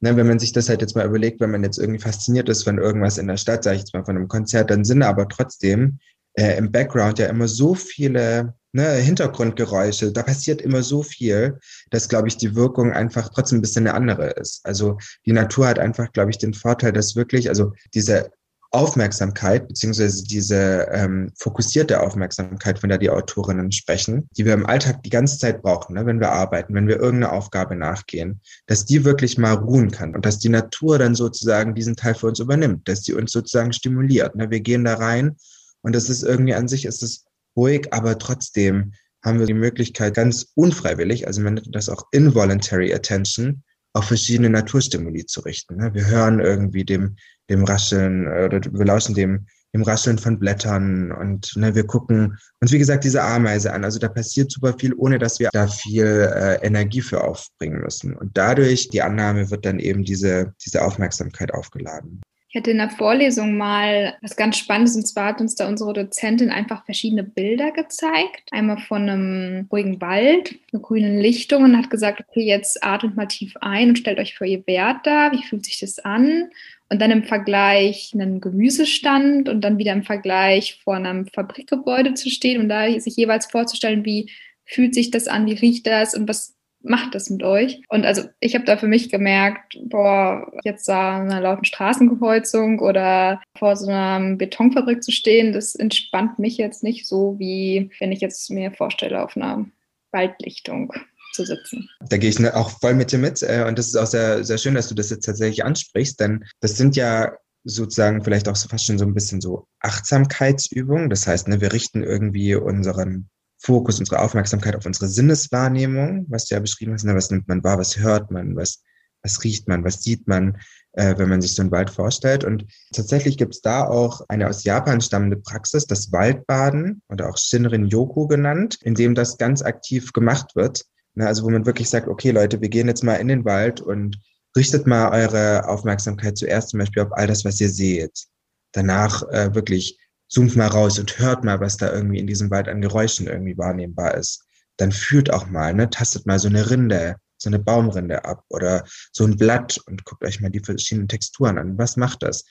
Ne, wenn man sich das halt jetzt mal überlegt, wenn man jetzt irgendwie fasziniert ist von irgendwas in der Stadt, sage ich jetzt mal von einem Konzert, dann sind aber trotzdem äh, im Background ja immer so viele ne, Hintergrundgeräusche, da passiert immer so viel, dass, glaube ich, die Wirkung einfach trotzdem ein bisschen eine andere ist. Also die Natur hat einfach, glaube ich, den Vorteil, dass wirklich, also diese Aufmerksamkeit, beziehungsweise diese ähm, fokussierte Aufmerksamkeit, von der die Autorinnen sprechen, die wir im Alltag die ganze Zeit brauchen, ne, wenn wir arbeiten, wenn wir irgendeine Aufgabe nachgehen, dass die wirklich mal ruhen kann und dass die Natur dann sozusagen diesen Teil für uns übernimmt, dass die uns sozusagen stimuliert. Ne. Wir gehen da rein und das ist irgendwie an sich, ist es ruhig, aber trotzdem haben wir die Möglichkeit, ganz unfreiwillig, also man nennt das auch involuntary attention, auf verschiedene Naturstimuli zu richten. Ne? Wir hören irgendwie dem, dem Rascheln äh, oder wir lauschen dem, dem Rascheln von Blättern und ne, wir gucken uns, wie gesagt, diese Ameise an. Also da passiert super viel, ohne dass wir da viel äh, Energie für aufbringen müssen. Und dadurch, die Annahme wird dann eben diese, diese Aufmerksamkeit aufgeladen. Ich hatte in der Vorlesung mal was ganz Spannendes und zwar hat uns da unsere Dozentin einfach verschiedene Bilder gezeigt. Einmal von einem ruhigen Wald, einer grünen Lichtung und hat gesagt, okay, jetzt atmet mal tief ein und stellt euch vor ihr Wert da. Wie fühlt sich das an? Und dann im Vergleich einen Gemüsestand und dann wieder im Vergleich vor einem Fabrikgebäude zu stehen und da sich jeweils vorzustellen, wie fühlt sich das an, wie riecht das und was macht das mit euch? Und also ich habe da für mich gemerkt, boah, jetzt da einer lauten Straßenkreuzung oder vor so einer Betonfabrik zu stehen, das entspannt mich jetzt nicht so, wie wenn ich jetzt mir vorstelle, auf einer Waldlichtung zu sitzen. Da gehe ich auch voll mit dir mit. Äh, und das ist auch sehr, sehr schön, dass du das jetzt tatsächlich ansprichst, denn das sind ja sozusagen vielleicht auch so fast schon so ein bisschen so Achtsamkeitsübungen. Das heißt, ne, wir richten irgendwie unseren Fokus, unsere Aufmerksamkeit auf unsere Sinneswahrnehmung, was du ja beschrieben hast, ne? was nimmt man wahr, was hört man, was, was riecht man, was sieht man, äh, wenn man sich so einen Wald vorstellt. Und tatsächlich gibt es da auch eine aus Japan stammende Praxis, das Waldbaden oder auch Shinrin Yoku genannt, in dem das ganz aktiv gemacht wird. Ne? Also wo man wirklich sagt, okay Leute, wir gehen jetzt mal in den Wald und richtet mal eure Aufmerksamkeit zuerst zum Beispiel auf all das, was ihr seht. Danach äh, wirklich zoomt mal raus und hört mal, was da irgendwie in diesem Wald an Geräuschen irgendwie wahrnehmbar ist. Dann fühlt auch mal, ne, tastet mal so eine Rinde, so eine Baumrinde ab oder so ein Blatt und guckt euch mal die verschiedenen Texturen an. Was macht das?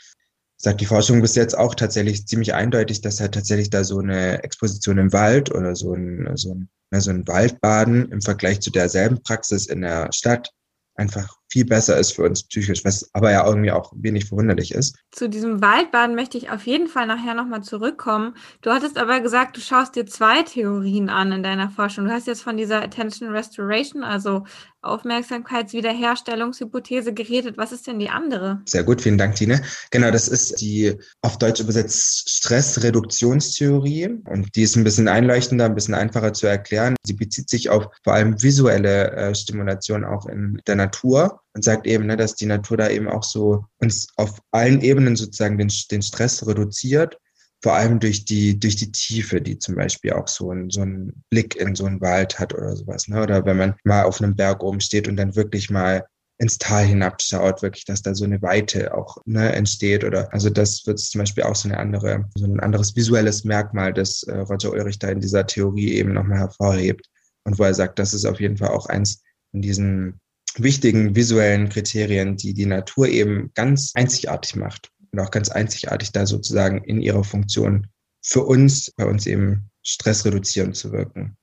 Sagt die Forschung bis jetzt auch tatsächlich ziemlich eindeutig, dass halt tatsächlich da so eine Exposition im Wald oder so ein, so ein, so ein Waldbaden im Vergleich zu derselben Praxis in der Stadt einfach viel besser ist für uns psychisch, was aber ja irgendwie auch wenig verwunderlich ist. Zu diesem Waldbaden möchte ich auf jeden Fall nachher nochmal zurückkommen. Du hattest aber gesagt, du schaust dir zwei Theorien an in deiner Forschung. Du hast jetzt von dieser Attention Restoration, also Aufmerksamkeitswiederherstellungshypothese geredet. Was ist denn die andere? Sehr gut, vielen Dank, Tine. Genau, das ist die auf Deutsch übersetzt Stressreduktionstheorie und die ist ein bisschen einleuchtender, ein bisschen einfacher zu erklären. Sie bezieht sich auf vor allem visuelle äh, Stimulation auch in der Natur und sagt eben, ne, dass die Natur da eben auch so uns auf allen Ebenen sozusagen den, den Stress reduziert vor allem durch die, durch die Tiefe, die zum Beispiel auch so ein, so ein Blick in so einen Wald hat oder sowas. Ne? Oder wenn man mal auf einem Berg oben steht und dann wirklich mal ins Tal hinabschaut, wirklich, dass da so eine Weite auch ne, entsteht. Oder also das wird zum Beispiel auch so eine andere, so ein anderes visuelles Merkmal, das äh, Roger Ulrich da in dieser Theorie eben nochmal hervorhebt. Und wo er sagt, das ist auf jeden Fall auch eins von diesen wichtigen visuellen Kriterien, die die Natur eben ganz einzigartig macht und auch ganz einzigartig da sozusagen in ihrer Funktion für uns, bei uns eben stressreduzierend zu wirken.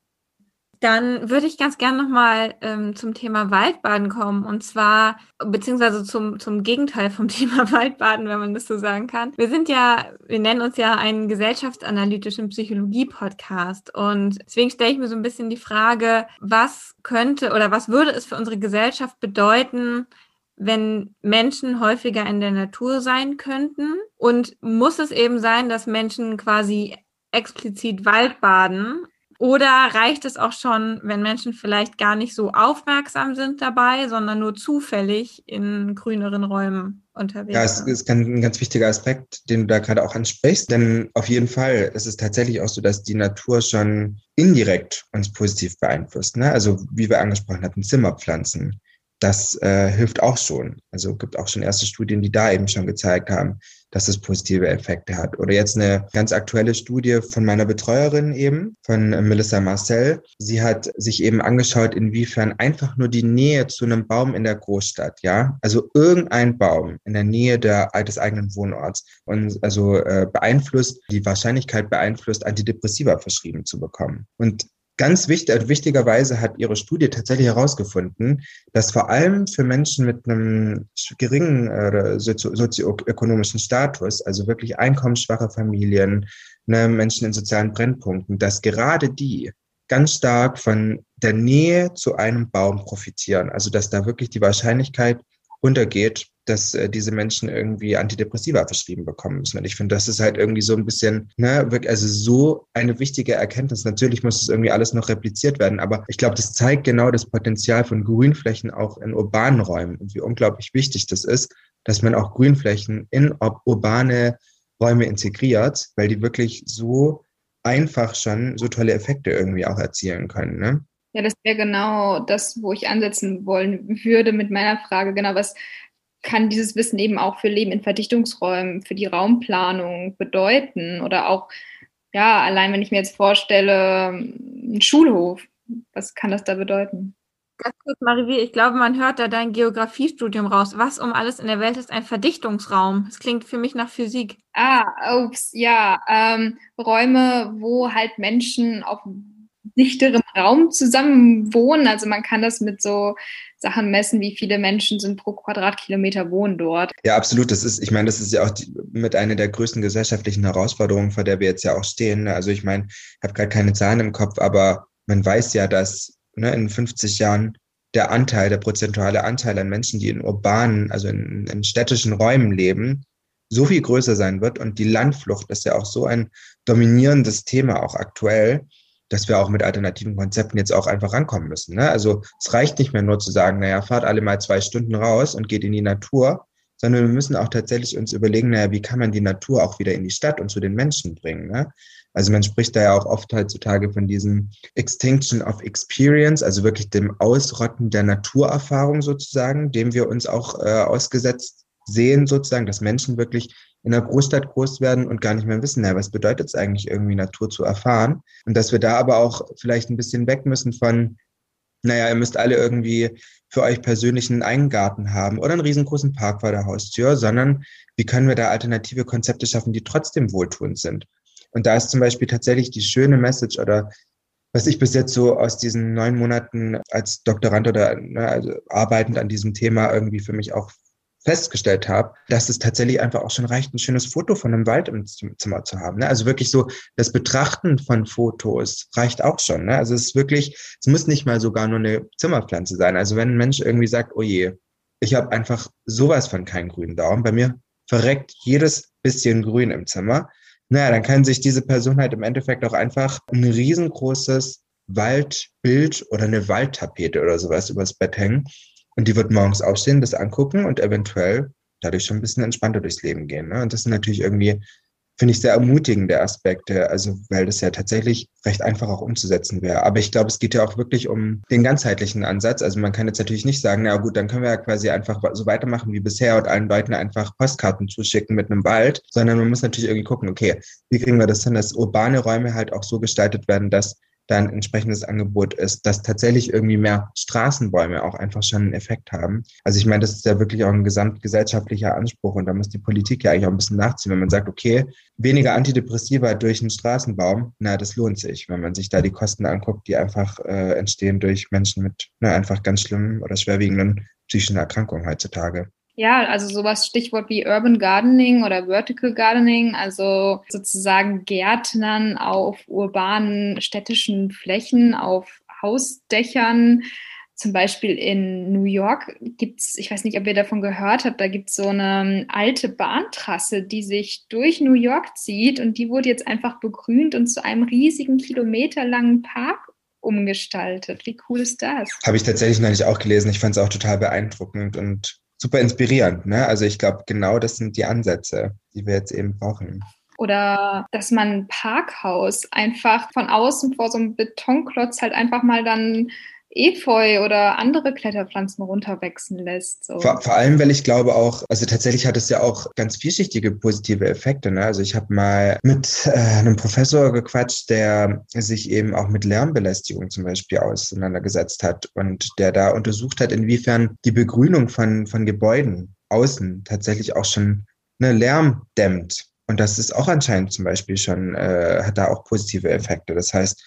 Dann würde ich ganz gern nochmal ähm, zum Thema Waldbaden kommen und zwar, beziehungsweise zum, zum Gegenteil vom Thema Waldbaden, wenn man das so sagen kann. Wir sind ja, wir nennen uns ja einen gesellschaftsanalytischen Psychologie-Podcast und deswegen stelle ich mir so ein bisschen die Frage, was könnte oder was würde es für unsere Gesellschaft bedeuten, wenn Menschen häufiger in der Natur sein könnten? Und muss es eben sein, dass Menschen quasi explizit Waldbaden? Oder reicht es auch schon, wenn Menschen vielleicht gar nicht so aufmerksam sind dabei, sondern nur zufällig in grüneren Räumen unterwegs sind? Ja, es ist ein ganz wichtiger Aspekt, den du da gerade auch ansprichst. Denn auf jeden Fall ist es tatsächlich auch so, dass die Natur schon indirekt uns positiv beeinflusst. Ne? Also wie wir angesprochen hatten, Zimmerpflanzen das äh, hilft auch schon. Also gibt auch schon erste Studien, die da eben schon gezeigt haben, dass es positive Effekte hat. Oder jetzt eine ganz aktuelle Studie von meiner Betreuerin eben, von Melissa Marcel. Sie hat sich eben angeschaut, inwiefern einfach nur die Nähe zu einem Baum in der Großstadt, ja, also irgendein Baum in der Nähe der, des eigenen Wohnorts und also äh, beeinflusst, die Wahrscheinlichkeit beeinflusst, Antidepressiva verschrieben zu bekommen. Und ganz wichtig, äh, wichtigerweise hat ihre Studie tatsächlich herausgefunden, dass vor allem für Menschen mit einem geringen äh, sozioökonomischen Status, also wirklich einkommensschwache Familien, ne, Menschen in sozialen Brennpunkten, dass gerade die ganz stark von der Nähe zu einem Baum profitieren. Also dass da wirklich die Wahrscheinlichkeit runtergeht, dass äh, diese Menschen irgendwie Antidepressiva verschrieben bekommen müssen. Und ich finde, das ist halt irgendwie so ein bisschen, ne, also so eine wichtige Erkenntnis. Natürlich muss es irgendwie alles noch repliziert werden, aber ich glaube, das zeigt genau das Potenzial von Grünflächen auch in urbanen Räumen und wie unglaublich wichtig das ist, dass man auch Grünflächen in urbane Räume integriert, weil die wirklich so einfach schon so tolle Effekte irgendwie auch erzielen können. Ne? Ja, das wäre genau das, wo ich ansetzen wollen würde mit meiner Frage. Genau, was kann dieses Wissen eben auch für Leben in Verdichtungsräumen, für die Raumplanung bedeuten? Oder auch, ja, allein wenn ich mir jetzt vorstelle, ein Schulhof, was kann das da bedeuten? Ganz kurz, Marivi, ich glaube, man hört da dein Geografiestudium raus. Was um alles in der Welt ist ein Verdichtungsraum? Das klingt für mich nach Physik. Ah, ups, ja. Ähm, Räume, wo halt Menschen auf dichterem Raum zusammen wohnen. Also man kann das mit so Sachen messen, wie viele Menschen sind pro Quadratkilometer wohnen dort. Ja, absolut. Das ist, ich meine, das ist ja auch die, mit einer der größten gesellschaftlichen Herausforderungen, vor der wir jetzt ja auch stehen. Also ich meine, ich habe gerade keine Zahlen im Kopf, aber man weiß ja, dass ne, in 50 Jahren der Anteil, der prozentuale Anteil an Menschen, die in urbanen, also in, in städtischen Räumen leben, so viel größer sein wird. Und die Landflucht ist ja auch so ein dominierendes Thema auch aktuell, dass wir auch mit alternativen Konzepten jetzt auch einfach rankommen müssen. Ne? Also es reicht nicht mehr nur zu sagen, naja, fahrt alle mal zwei Stunden raus und geht in die Natur, sondern wir müssen auch tatsächlich uns überlegen, naja, wie kann man die Natur auch wieder in die Stadt und zu den Menschen bringen. Ne? Also man spricht da ja auch oft heutzutage von diesem Extinction of Experience, also wirklich dem Ausrotten der Naturerfahrung sozusagen, dem wir uns auch äh, ausgesetzt sehen sozusagen, dass Menschen wirklich in einer Großstadt groß werden und gar nicht mehr wissen, na, was bedeutet es eigentlich irgendwie Natur zu erfahren? Und dass wir da aber auch vielleicht ein bisschen weg müssen von, naja, ihr müsst alle irgendwie für euch persönlich einen Eingarten haben oder einen riesengroßen Park vor der Haustür, sondern wie können wir da alternative Konzepte schaffen, die trotzdem wohltuend sind? Und da ist zum Beispiel tatsächlich die schöne Message oder was ich bis jetzt so aus diesen neun Monaten als Doktorand oder ne, also arbeitend an diesem Thema irgendwie für mich auch festgestellt habe, dass es tatsächlich einfach auch schon reicht, ein schönes Foto von einem Wald im Zimmer zu haben. Ne? Also wirklich so das Betrachten von Fotos reicht auch schon. Ne? Also es ist wirklich, es muss nicht mal sogar nur eine Zimmerpflanze sein. Also wenn ein Mensch irgendwie sagt, oh je, ich habe einfach sowas von keinen grünen Daumen, bei mir verreckt jedes bisschen Grün im Zimmer, naja, dann kann sich diese Person halt im Endeffekt auch einfach ein riesengroßes Waldbild oder eine Waldtapete oder sowas übers Bett hängen und die wird morgens aufstehen, das angucken und eventuell dadurch schon ein bisschen entspannter durchs Leben gehen. Ne? Und das sind natürlich irgendwie, finde ich, sehr ermutigende Aspekte, also weil das ja tatsächlich recht einfach auch umzusetzen wäre. Aber ich glaube, es geht ja auch wirklich um den ganzheitlichen Ansatz. Also man kann jetzt natürlich nicht sagen, na gut, dann können wir ja quasi einfach so weitermachen wie bisher und allen Leuten einfach Postkarten zuschicken mit einem Wald, sondern man muss natürlich irgendwie gucken, okay, wie kriegen wir das hin, dass urbane Räume halt auch so gestaltet werden, dass da ein entsprechendes Angebot ist, dass tatsächlich irgendwie mehr Straßenbäume auch einfach schon einen Effekt haben. Also ich meine, das ist ja wirklich auch ein gesamtgesellschaftlicher Anspruch und da muss die Politik ja eigentlich auch ein bisschen nachziehen, wenn man sagt, okay, weniger Antidepressiva durch einen Straßenbaum, na, das lohnt sich, wenn man sich da die Kosten anguckt, die einfach äh, entstehen durch Menschen mit na, einfach ganz schlimmen oder schwerwiegenden psychischen Erkrankungen heutzutage. Ja, also sowas Stichwort wie Urban Gardening oder Vertical Gardening, also sozusagen Gärtnern auf urbanen städtischen Flächen, auf Hausdächern. Zum Beispiel in New York gibt's, ich weiß nicht, ob ihr davon gehört habt, da gibt's so eine alte Bahntrasse, die sich durch New York zieht und die wurde jetzt einfach begrünt und zu einem riesigen kilometerlangen Park umgestaltet. Wie cool ist das? Habe ich tatsächlich nicht auch gelesen. Ich fand es auch total beeindruckend und super inspirierend. Ne? Also ich glaube, genau das sind die Ansätze, die wir jetzt eben brauchen. Oder dass man ein Parkhaus einfach von außen vor so einem Betonklotz halt einfach mal dann Efeu oder andere Kletterpflanzen runterwachsen lässt. So. Vor, vor, allem, weil ich glaube auch, also tatsächlich hat es ja auch ganz vielschichtige positive Effekte. Ne? Also ich habe mal mit äh, einem Professor gequatscht, der sich eben auch mit Lärmbelästigung zum Beispiel auseinandergesetzt hat und der da untersucht hat, inwiefern die Begrünung von, von Gebäuden außen tatsächlich auch schon ne, Lärm dämmt. Und das ist auch anscheinend zum Beispiel schon, äh, hat da auch positive Effekte. Das heißt,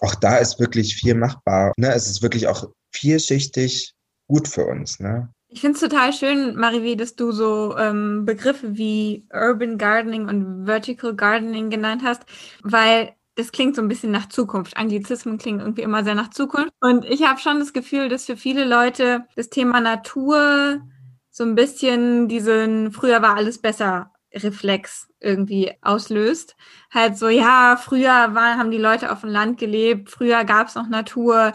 auch da ist wirklich viel machbar. Ne? Es ist wirklich auch vielschichtig gut für uns. Ne? Ich finde es total schön, Marivi, dass du so ähm, Begriffe wie Urban Gardening und Vertical Gardening genannt hast, weil das klingt so ein bisschen nach Zukunft. Anglizismen klingen irgendwie immer sehr nach Zukunft. Und ich habe schon das Gefühl, dass für viele Leute das Thema Natur so ein bisschen diesen früher war alles besser Reflex irgendwie auslöst. Halt so, ja, früher war, haben die Leute auf dem Land gelebt, früher gab es noch Natur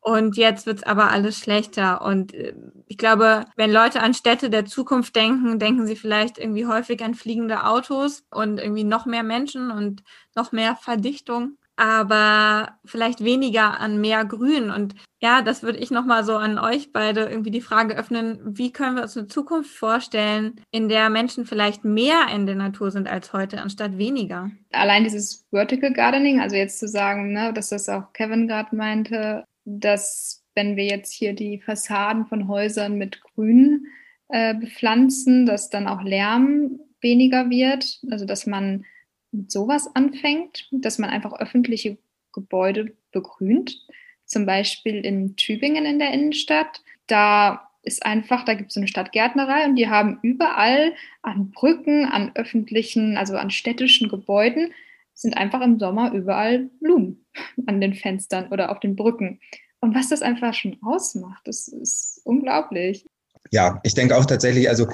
und jetzt wird's aber alles schlechter. Und äh, ich glaube, wenn Leute an Städte der Zukunft denken, denken sie vielleicht irgendwie häufig an fliegende Autos und irgendwie noch mehr Menschen und noch mehr Verdichtung aber vielleicht weniger an mehr Grün. Und ja, das würde ich nochmal so an euch beide irgendwie die Frage öffnen, wie können wir uns eine Zukunft vorstellen, in der Menschen vielleicht mehr in der Natur sind als heute, anstatt weniger? Allein dieses Vertical Gardening, also jetzt zu sagen, ne, dass das auch Kevin gerade meinte, dass wenn wir jetzt hier die Fassaden von Häusern mit Grün äh, bepflanzen, dass dann auch Lärm weniger wird, also dass man mit sowas anfängt, dass man einfach öffentliche Gebäude begrünt. Zum Beispiel in Tübingen in der Innenstadt. Da ist einfach, da gibt es so eine Stadtgärtnerei und die haben überall an Brücken, an öffentlichen, also an städtischen Gebäuden, sind einfach im Sommer überall Blumen an den Fenstern oder auf den Brücken. Und was das einfach schon ausmacht, das ist unglaublich. Ja, ich denke auch tatsächlich, also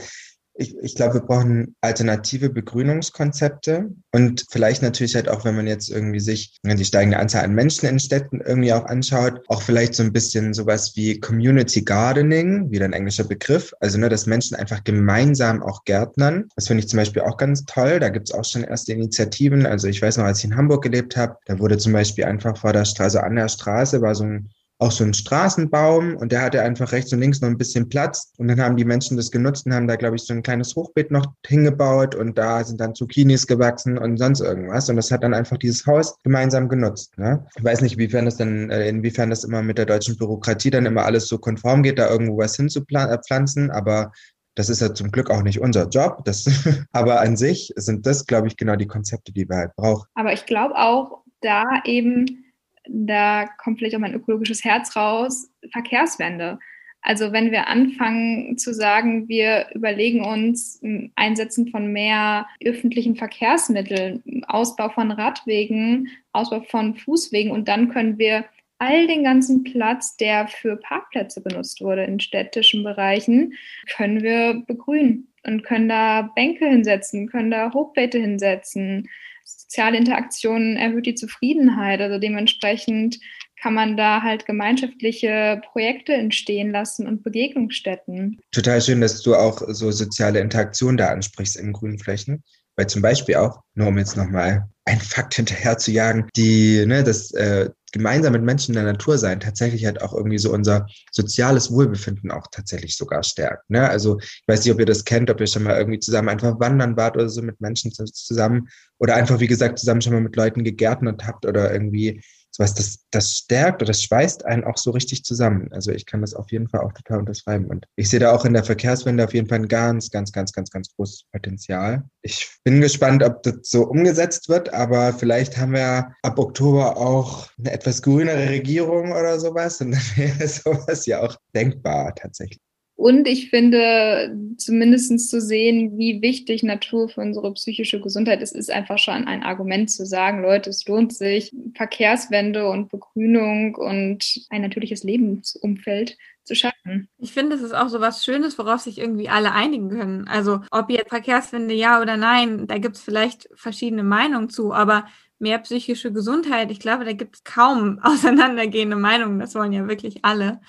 ich, ich glaube, wir brauchen alternative Begrünungskonzepte und vielleicht natürlich halt auch, wenn man jetzt irgendwie sich die steigende Anzahl an Menschen in Städten irgendwie auch anschaut, auch vielleicht so ein bisschen sowas wie Community Gardening, wieder ein englischer Begriff, also ne, dass Menschen einfach gemeinsam auch gärtnern. Das finde ich zum Beispiel auch ganz toll. Da gibt es auch schon erste Initiativen. Also ich weiß noch, als ich in Hamburg gelebt habe, da wurde zum Beispiel einfach vor der Straße, an der Straße war so ein auch so ein Straßenbaum und der hatte einfach rechts und links noch ein bisschen Platz. Und dann haben die Menschen das genutzt und haben da, glaube ich, so ein kleines Hochbeet noch hingebaut und da sind dann Zucchinis gewachsen und sonst irgendwas. Und das hat dann einfach dieses Haus gemeinsam genutzt. Ne? Ich weiß nicht, inwiefern das dann, äh, inwiefern das immer mit der deutschen Bürokratie dann immer alles so konform geht, da irgendwo was hinzupflanzen, aber das ist ja zum Glück auch nicht unser Job. Das, aber an sich sind das, glaube ich, genau die Konzepte, die wir halt brauchen. Aber ich glaube auch, da eben da kommt vielleicht auch mein ökologisches Herz raus, Verkehrswende. Also wenn wir anfangen zu sagen, wir überlegen uns Einsetzen von mehr öffentlichen Verkehrsmitteln, Ausbau von Radwegen, Ausbau von Fußwegen und dann können wir all den ganzen Platz, der für Parkplätze benutzt wurde in städtischen Bereichen, können wir begrünen und können da Bänke hinsetzen, können da Hochbeete hinsetzen, soziale Interaktion erhöht die Zufriedenheit. Also dementsprechend kann man da halt gemeinschaftliche Projekte entstehen lassen und Begegnungsstätten. Total schön, dass du auch so soziale Interaktion da ansprichst in grünen Flächen. Weil zum Beispiel auch, nur um jetzt nochmal einen Fakt hinterher zu jagen, die, ne, das äh, gemeinsam mit Menschen in der Natur sein tatsächlich halt auch irgendwie so unser soziales Wohlbefinden auch tatsächlich sogar stärkt. Ne? Also ich weiß nicht, ob ihr das kennt, ob ihr schon mal irgendwie zusammen einfach wandern wart oder so mit Menschen zusammen oder einfach, wie gesagt, zusammen schon mal mit Leuten gegärtnet habt oder irgendwie sowas, das, das stärkt oder das schweißt einen auch so richtig zusammen. Also ich kann das auf jeden Fall auch total unterschreiben. Und ich sehe da auch in der Verkehrswende auf jeden Fall ein ganz, ganz, ganz, ganz, ganz großes Potenzial. Ich bin gespannt, ob das so umgesetzt wird, aber vielleicht haben wir ab Oktober auch eine etwas grünere Regierung oder sowas. Und dann wäre sowas ja auch denkbar tatsächlich. Und ich finde, zumindest zu sehen, wie wichtig Natur für unsere psychische Gesundheit ist, ist einfach schon ein Argument zu sagen, Leute, es lohnt sich, Verkehrswende und Begrünung und ein natürliches Lebensumfeld zu schaffen. Ich finde, es ist auch so was Schönes, worauf sich irgendwie alle einigen können. Also ob jetzt Verkehrswende ja oder nein, da gibt es vielleicht verschiedene Meinungen zu, aber mehr psychische Gesundheit, ich glaube, da gibt es kaum auseinandergehende Meinungen. Das wollen ja wirklich alle.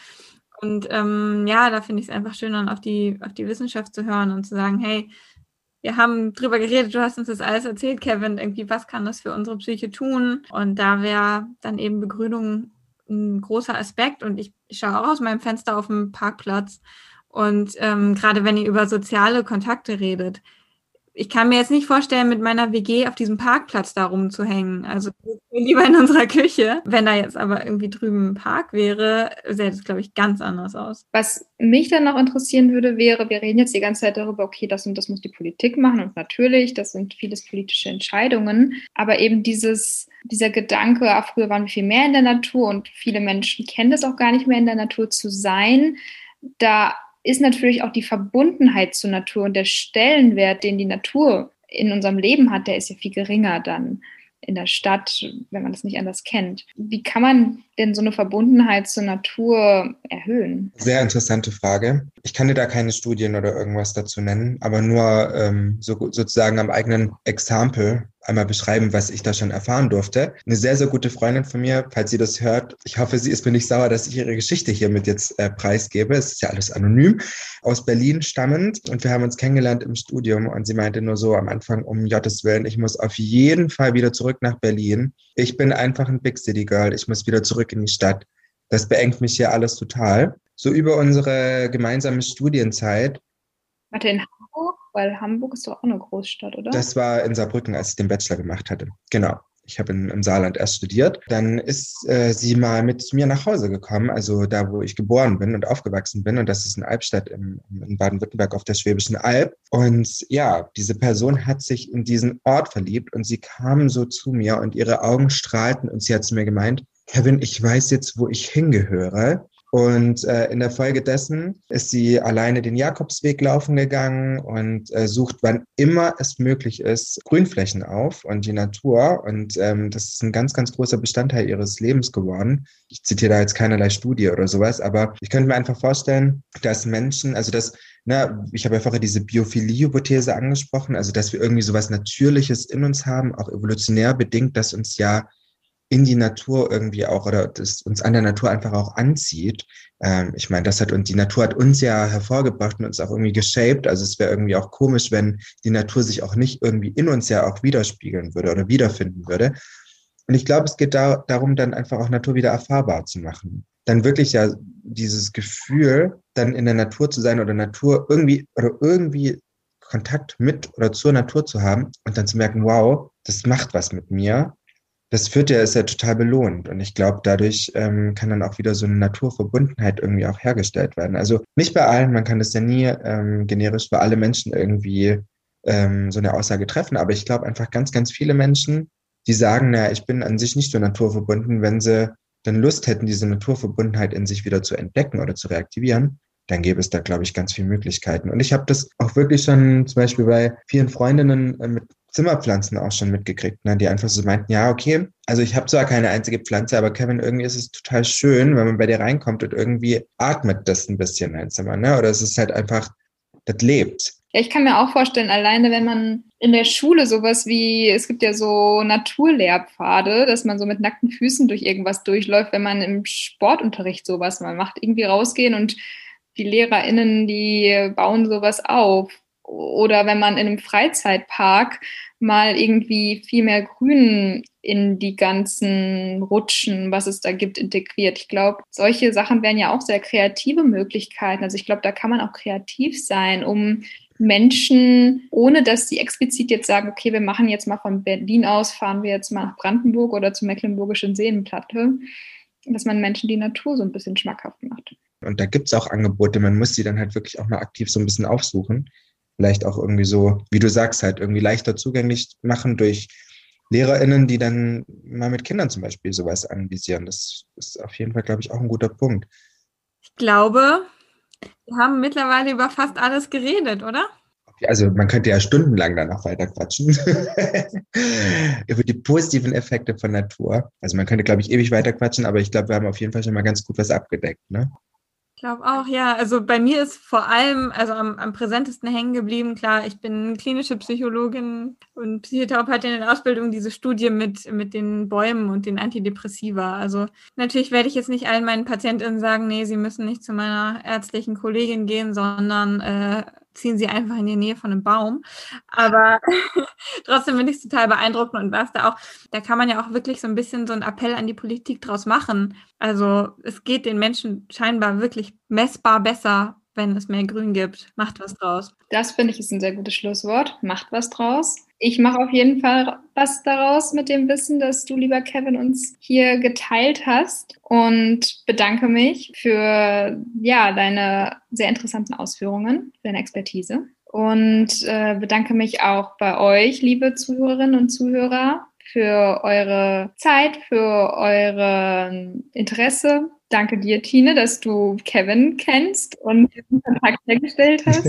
Und ähm, ja, da finde ich es einfach schön, dann auf die, auf die Wissenschaft zu hören und zu sagen, hey, wir haben drüber geredet, du hast uns das alles erzählt, Kevin, irgendwie, was kann das für unsere Psyche tun? Und da wäre dann eben Begrünung ein großer Aspekt und ich, ich schaue auch aus meinem Fenster auf dem Parkplatz. Und ähm, gerade wenn ihr über soziale Kontakte redet, ich kann mir jetzt nicht vorstellen, mit meiner WG auf diesem Parkplatz da rumzuhängen. Also lieber in unserer Küche. Wenn da jetzt aber irgendwie drüben ein Park wäre, sähe das, glaube ich, ganz anders aus. Was mich dann noch interessieren würde, wäre, wir reden jetzt die ganze Zeit darüber, okay, das und das muss die Politik machen und natürlich, das sind vieles politische Entscheidungen, aber eben dieses, dieser Gedanke, ach, früher waren wir viel mehr in der Natur und viele Menschen kennen das auch gar nicht mehr in der Natur zu sein, da ist natürlich auch die Verbundenheit zur Natur und der Stellenwert, den die Natur in unserem Leben hat, der ist ja viel geringer dann in der Stadt, wenn man das nicht anders kennt. Wie kann man denn so eine Verbundenheit zur Natur erhöhen? Sehr interessante Frage. Ich kann dir da keine Studien oder irgendwas dazu nennen, aber nur ähm, so, sozusagen am eigenen Exempel einmal beschreiben, was ich da schon erfahren durfte. Eine sehr, sehr gute Freundin von mir, falls sie das hört, ich hoffe, sie ist mir nicht sauer, dass ich ihre Geschichte hiermit jetzt äh, preisgebe. Es ist ja alles anonym. Aus Berlin stammend und wir haben uns kennengelernt im Studium und sie meinte nur so am Anfang, um Gottes Willen, ich muss auf jeden Fall wieder zurück nach Berlin. Ich bin einfach ein Big City Girl. Ich muss wieder zurück in die Stadt. Das beengt mich hier alles total. So über unsere gemeinsame Studienzeit. Warte, in Hamburg? Weil Hamburg ist doch auch eine Großstadt, oder? Das war in Saarbrücken, als ich den Bachelor gemacht hatte. Genau. Ich habe im Saarland erst studiert. Dann ist äh, sie mal mit mir nach Hause gekommen, also da, wo ich geboren bin und aufgewachsen bin. Und das ist in Albstadt im, in Baden-Württemberg auf der Schwäbischen Alb. Und ja, diese Person hat sich in diesen Ort verliebt und sie kam so zu mir und ihre Augen strahlten und sie hat zu mir gemeint, Kevin, ich weiß jetzt, wo ich hingehöre. Und äh, in der Folge dessen ist sie alleine den Jakobsweg laufen gegangen und äh, sucht, wann immer es möglich ist, Grünflächen auf und die Natur. Und ähm, das ist ein ganz, ganz großer Bestandteil ihres Lebens geworden. Ich zitiere da jetzt keinerlei Studie oder sowas, aber ich könnte mir einfach vorstellen, dass Menschen, also dass, na, ich habe ja vorher diese Biophilie-Hypothese angesprochen, also dass wir irgendwie sowas Natürliches in uns haben, auch evolutionär bedingt, dass uns ja in die Natur irgendwie auch oder das uns an der Natur einfach auch anzieht. Ähm, ich meine, das hat und die Natur hat uns ja hervorgebracht und uns auch irgendwie geshaped. Also es wäre irgendwie auch komisch, wenn die Natur sich auch nicht irgendwie in uns ja auch widerspiegeln würde oder wiederfinden würde. Und ich glaube, es geht da, darum, dann einfach auch Natur wieder erfahrbar zu machen. Dann wirklich ja dieses Gefühl, dann in der Natur zu sein oder Natur irgendwie oder irgendwie Kontakt mit oder zur Natur zu haben und dann zu merken, wow, das macht was mit mir das führt ja, ist ja total belohnt. Und ich glaube, dadurch ähm, kann dann auch wieder so eine Naturverbundenheit irgendwie auch hergestellt werden. Also nicht bei allen, man kann das ja nie ähm, generisch bei alle Menschen irgendwie ähm, so eine Aussage treffen, aber ich glaube einfach ganz, ganz viele Menschen, die sagen, naja, ich bin an sich nicht so naturverbunden, wenn sie dann Lust hätten, diese Naturverbundenheit in sich wieder zu entdecken oder zu reaktivieren, dann gäbe es da, glaube ich, ganz viele Möglichkeiten. Und ich habe das auch wirklich schon zum Beispiel bei vielen Freundinnen äh, mit Zimmerpflanzen auch schon mitgekriegt, ne? die einfach so meinten, ja, okay, also ich habe zwar keine einzige Pflanze, aber Kevin, irgendwie ist es total schön, wenn man bei dir reinkommt und irgendwie atmet das ein bisschen ein Zimmer, ne? Oder es ist halt einfach, das lebt. Ja, ich kann mir auch vorstellen, alleine wenn man in der Schule sowas wie, es gibt ja so Naturlehrpfade, dass man so mit nackten Füßen durch irgendwas durchläuft, wenn man im Sportunterricht sowas mal macht, irgendwie rausgehen und die LehrerInnen, die bauen sowas auf oder wenn man in einem Freizeitpark mal irgendwie viel mehr Grün in die ganzen Rutschen, was es da gibt, integriert. Ich glaube, solche Sachen wären ja auch sehr kreative Möglichkeiten. Also ich glaube, da kann man auch kreativ sein, um Menschen, ohne dass sie explizit jetzt sagen, okay, wir machen jetzt mal von Berlin aus, fahren wir jetzt mal nach Brandenburg oder zur Mecklenburgischen Seenplatte, dass man Menschen die Natur so ein bisschen schmackhaft macht. Und da gibt es auch Angebote, man muss sie dann halt wirklich auch mal aktiv so ein bisschen aufsuchen vielleicht auch irgendwie so, wie du sagst, halt irgendwie leichter zugänglich machen durch LehrerInnen, die dann mal mit Kindern zum Beispiel sowas anvisieren. Das ist auf jeden Fall, glaube ich, auch ein guter Punkt. Ich glaube, wir haben mittlerweile über fast alles geredet, oder? Also man könnte ja stundenlang danach weiter quatschen. über die positiven Effekte von Natur. Also man könnte, glaube ich, ewig weiter quatschen, aber ich glaube, wir haben auf jeden Fall schon mal ganz gut was abgedeckt. Ne? Ich glaube auch, ja. Also bei mir ist vor allem, also am, am präsentesten hängen geblieben, klar, ich bin klinische Psychologin und Psychotherapeutin in Ausbildung, diese Studie mit, mit den Bäumen und den Antidepressiva. Also natürlich werde ich jetzt nicht allen meinen PatientInnen sagen, nee, sie müssen nicht zu meiner ärztlichen Kollegin gehen, sondern äh, ziehen sie einfach in die Nähe von einem Baum. Aber trotzdem finde ich es total beeindruckend und was da auch, da kann man ja auch wirklich so ein bisschen so einen Appell an die Politik draus machen. Also es geht den Menschen scheinbar wirklich messbar besser, wenn es mehr Grün gibt. Macht was draus. Das finde ich ist ein sehr gutes Schlusswort. Macht was draus. Ich mache auf jeden Fall was daraus mit dem Wissen, das du, lieber Kevin, uns hier geteilt hast und bedanke mich für ja, deine sehr interessanten Ausführungen, deine Expertise und äh, bedanke mich auch bei euch, liebe Zuhörerinnen und Zuhörer, für eure Zeit, für euer Interesse. Danke dir, Tine, dass du Kevin kennst und diesen Kontakt hergestellt hast.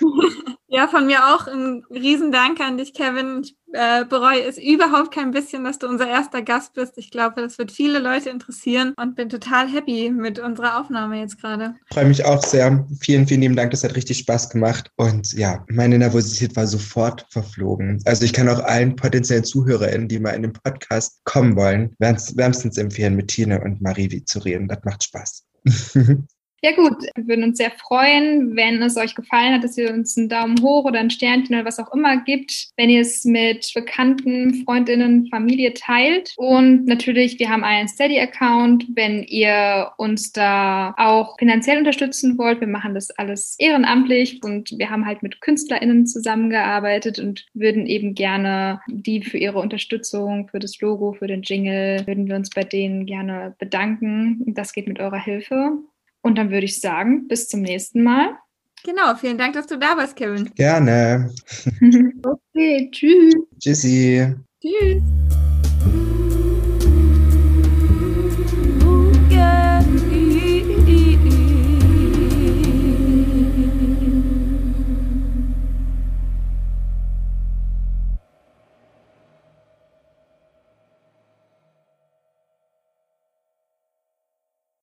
Ja, von mir auch ein Riesendank an dich, Kevin. Ich äh, bereue es überhaupt kein bisschen, dass du unser erster Gast bist. Ich glaube, das wird viele Leute interessieren und bin total happy mit unserer Aufnahme jetzt gerade. Freue mich auch sehr. Vielen, vielen lieben Dank. Das hat richtig Spaß gemacht. Und ja, meine Nervosität war sofort verflogen. Also ich kann auch allen potenziellen ZuhörerInnen, die mal in den Podcast kommen wollen, wärmstens empfehlen, mit Tine und Marivi zu reden. Das macht Spaß. Ja gut, wir würden uns sehr freuen, wenn es euch gefallen hat, dass ihr uns einen Daumen hoch oder ein Sternchen oder was auch immer gibt, wenn ihr es mit Bekannten, Freundinnen, Familie teilt. Und natürlich, wir haben einen Steady-Account, wenn ihr uns da auch finanziell unterstützen wollt. Wir machen das alles ehrenamtlich und wir haben halt mit KünstlerInnen zusammengearbeitet und würden eben gerne die für ihre Unterstützung, für das Logo, für den Jingle, würden wir uns bei denen gerne bedanken. Das geht mit eurer Hilfe. Und dann würde ich sagen, bis zum nächsten Mal. Genau, vielen Dank, dass du da warst, Kevin. Gerne. okay, tschüss. Tschüssi. Tschüss.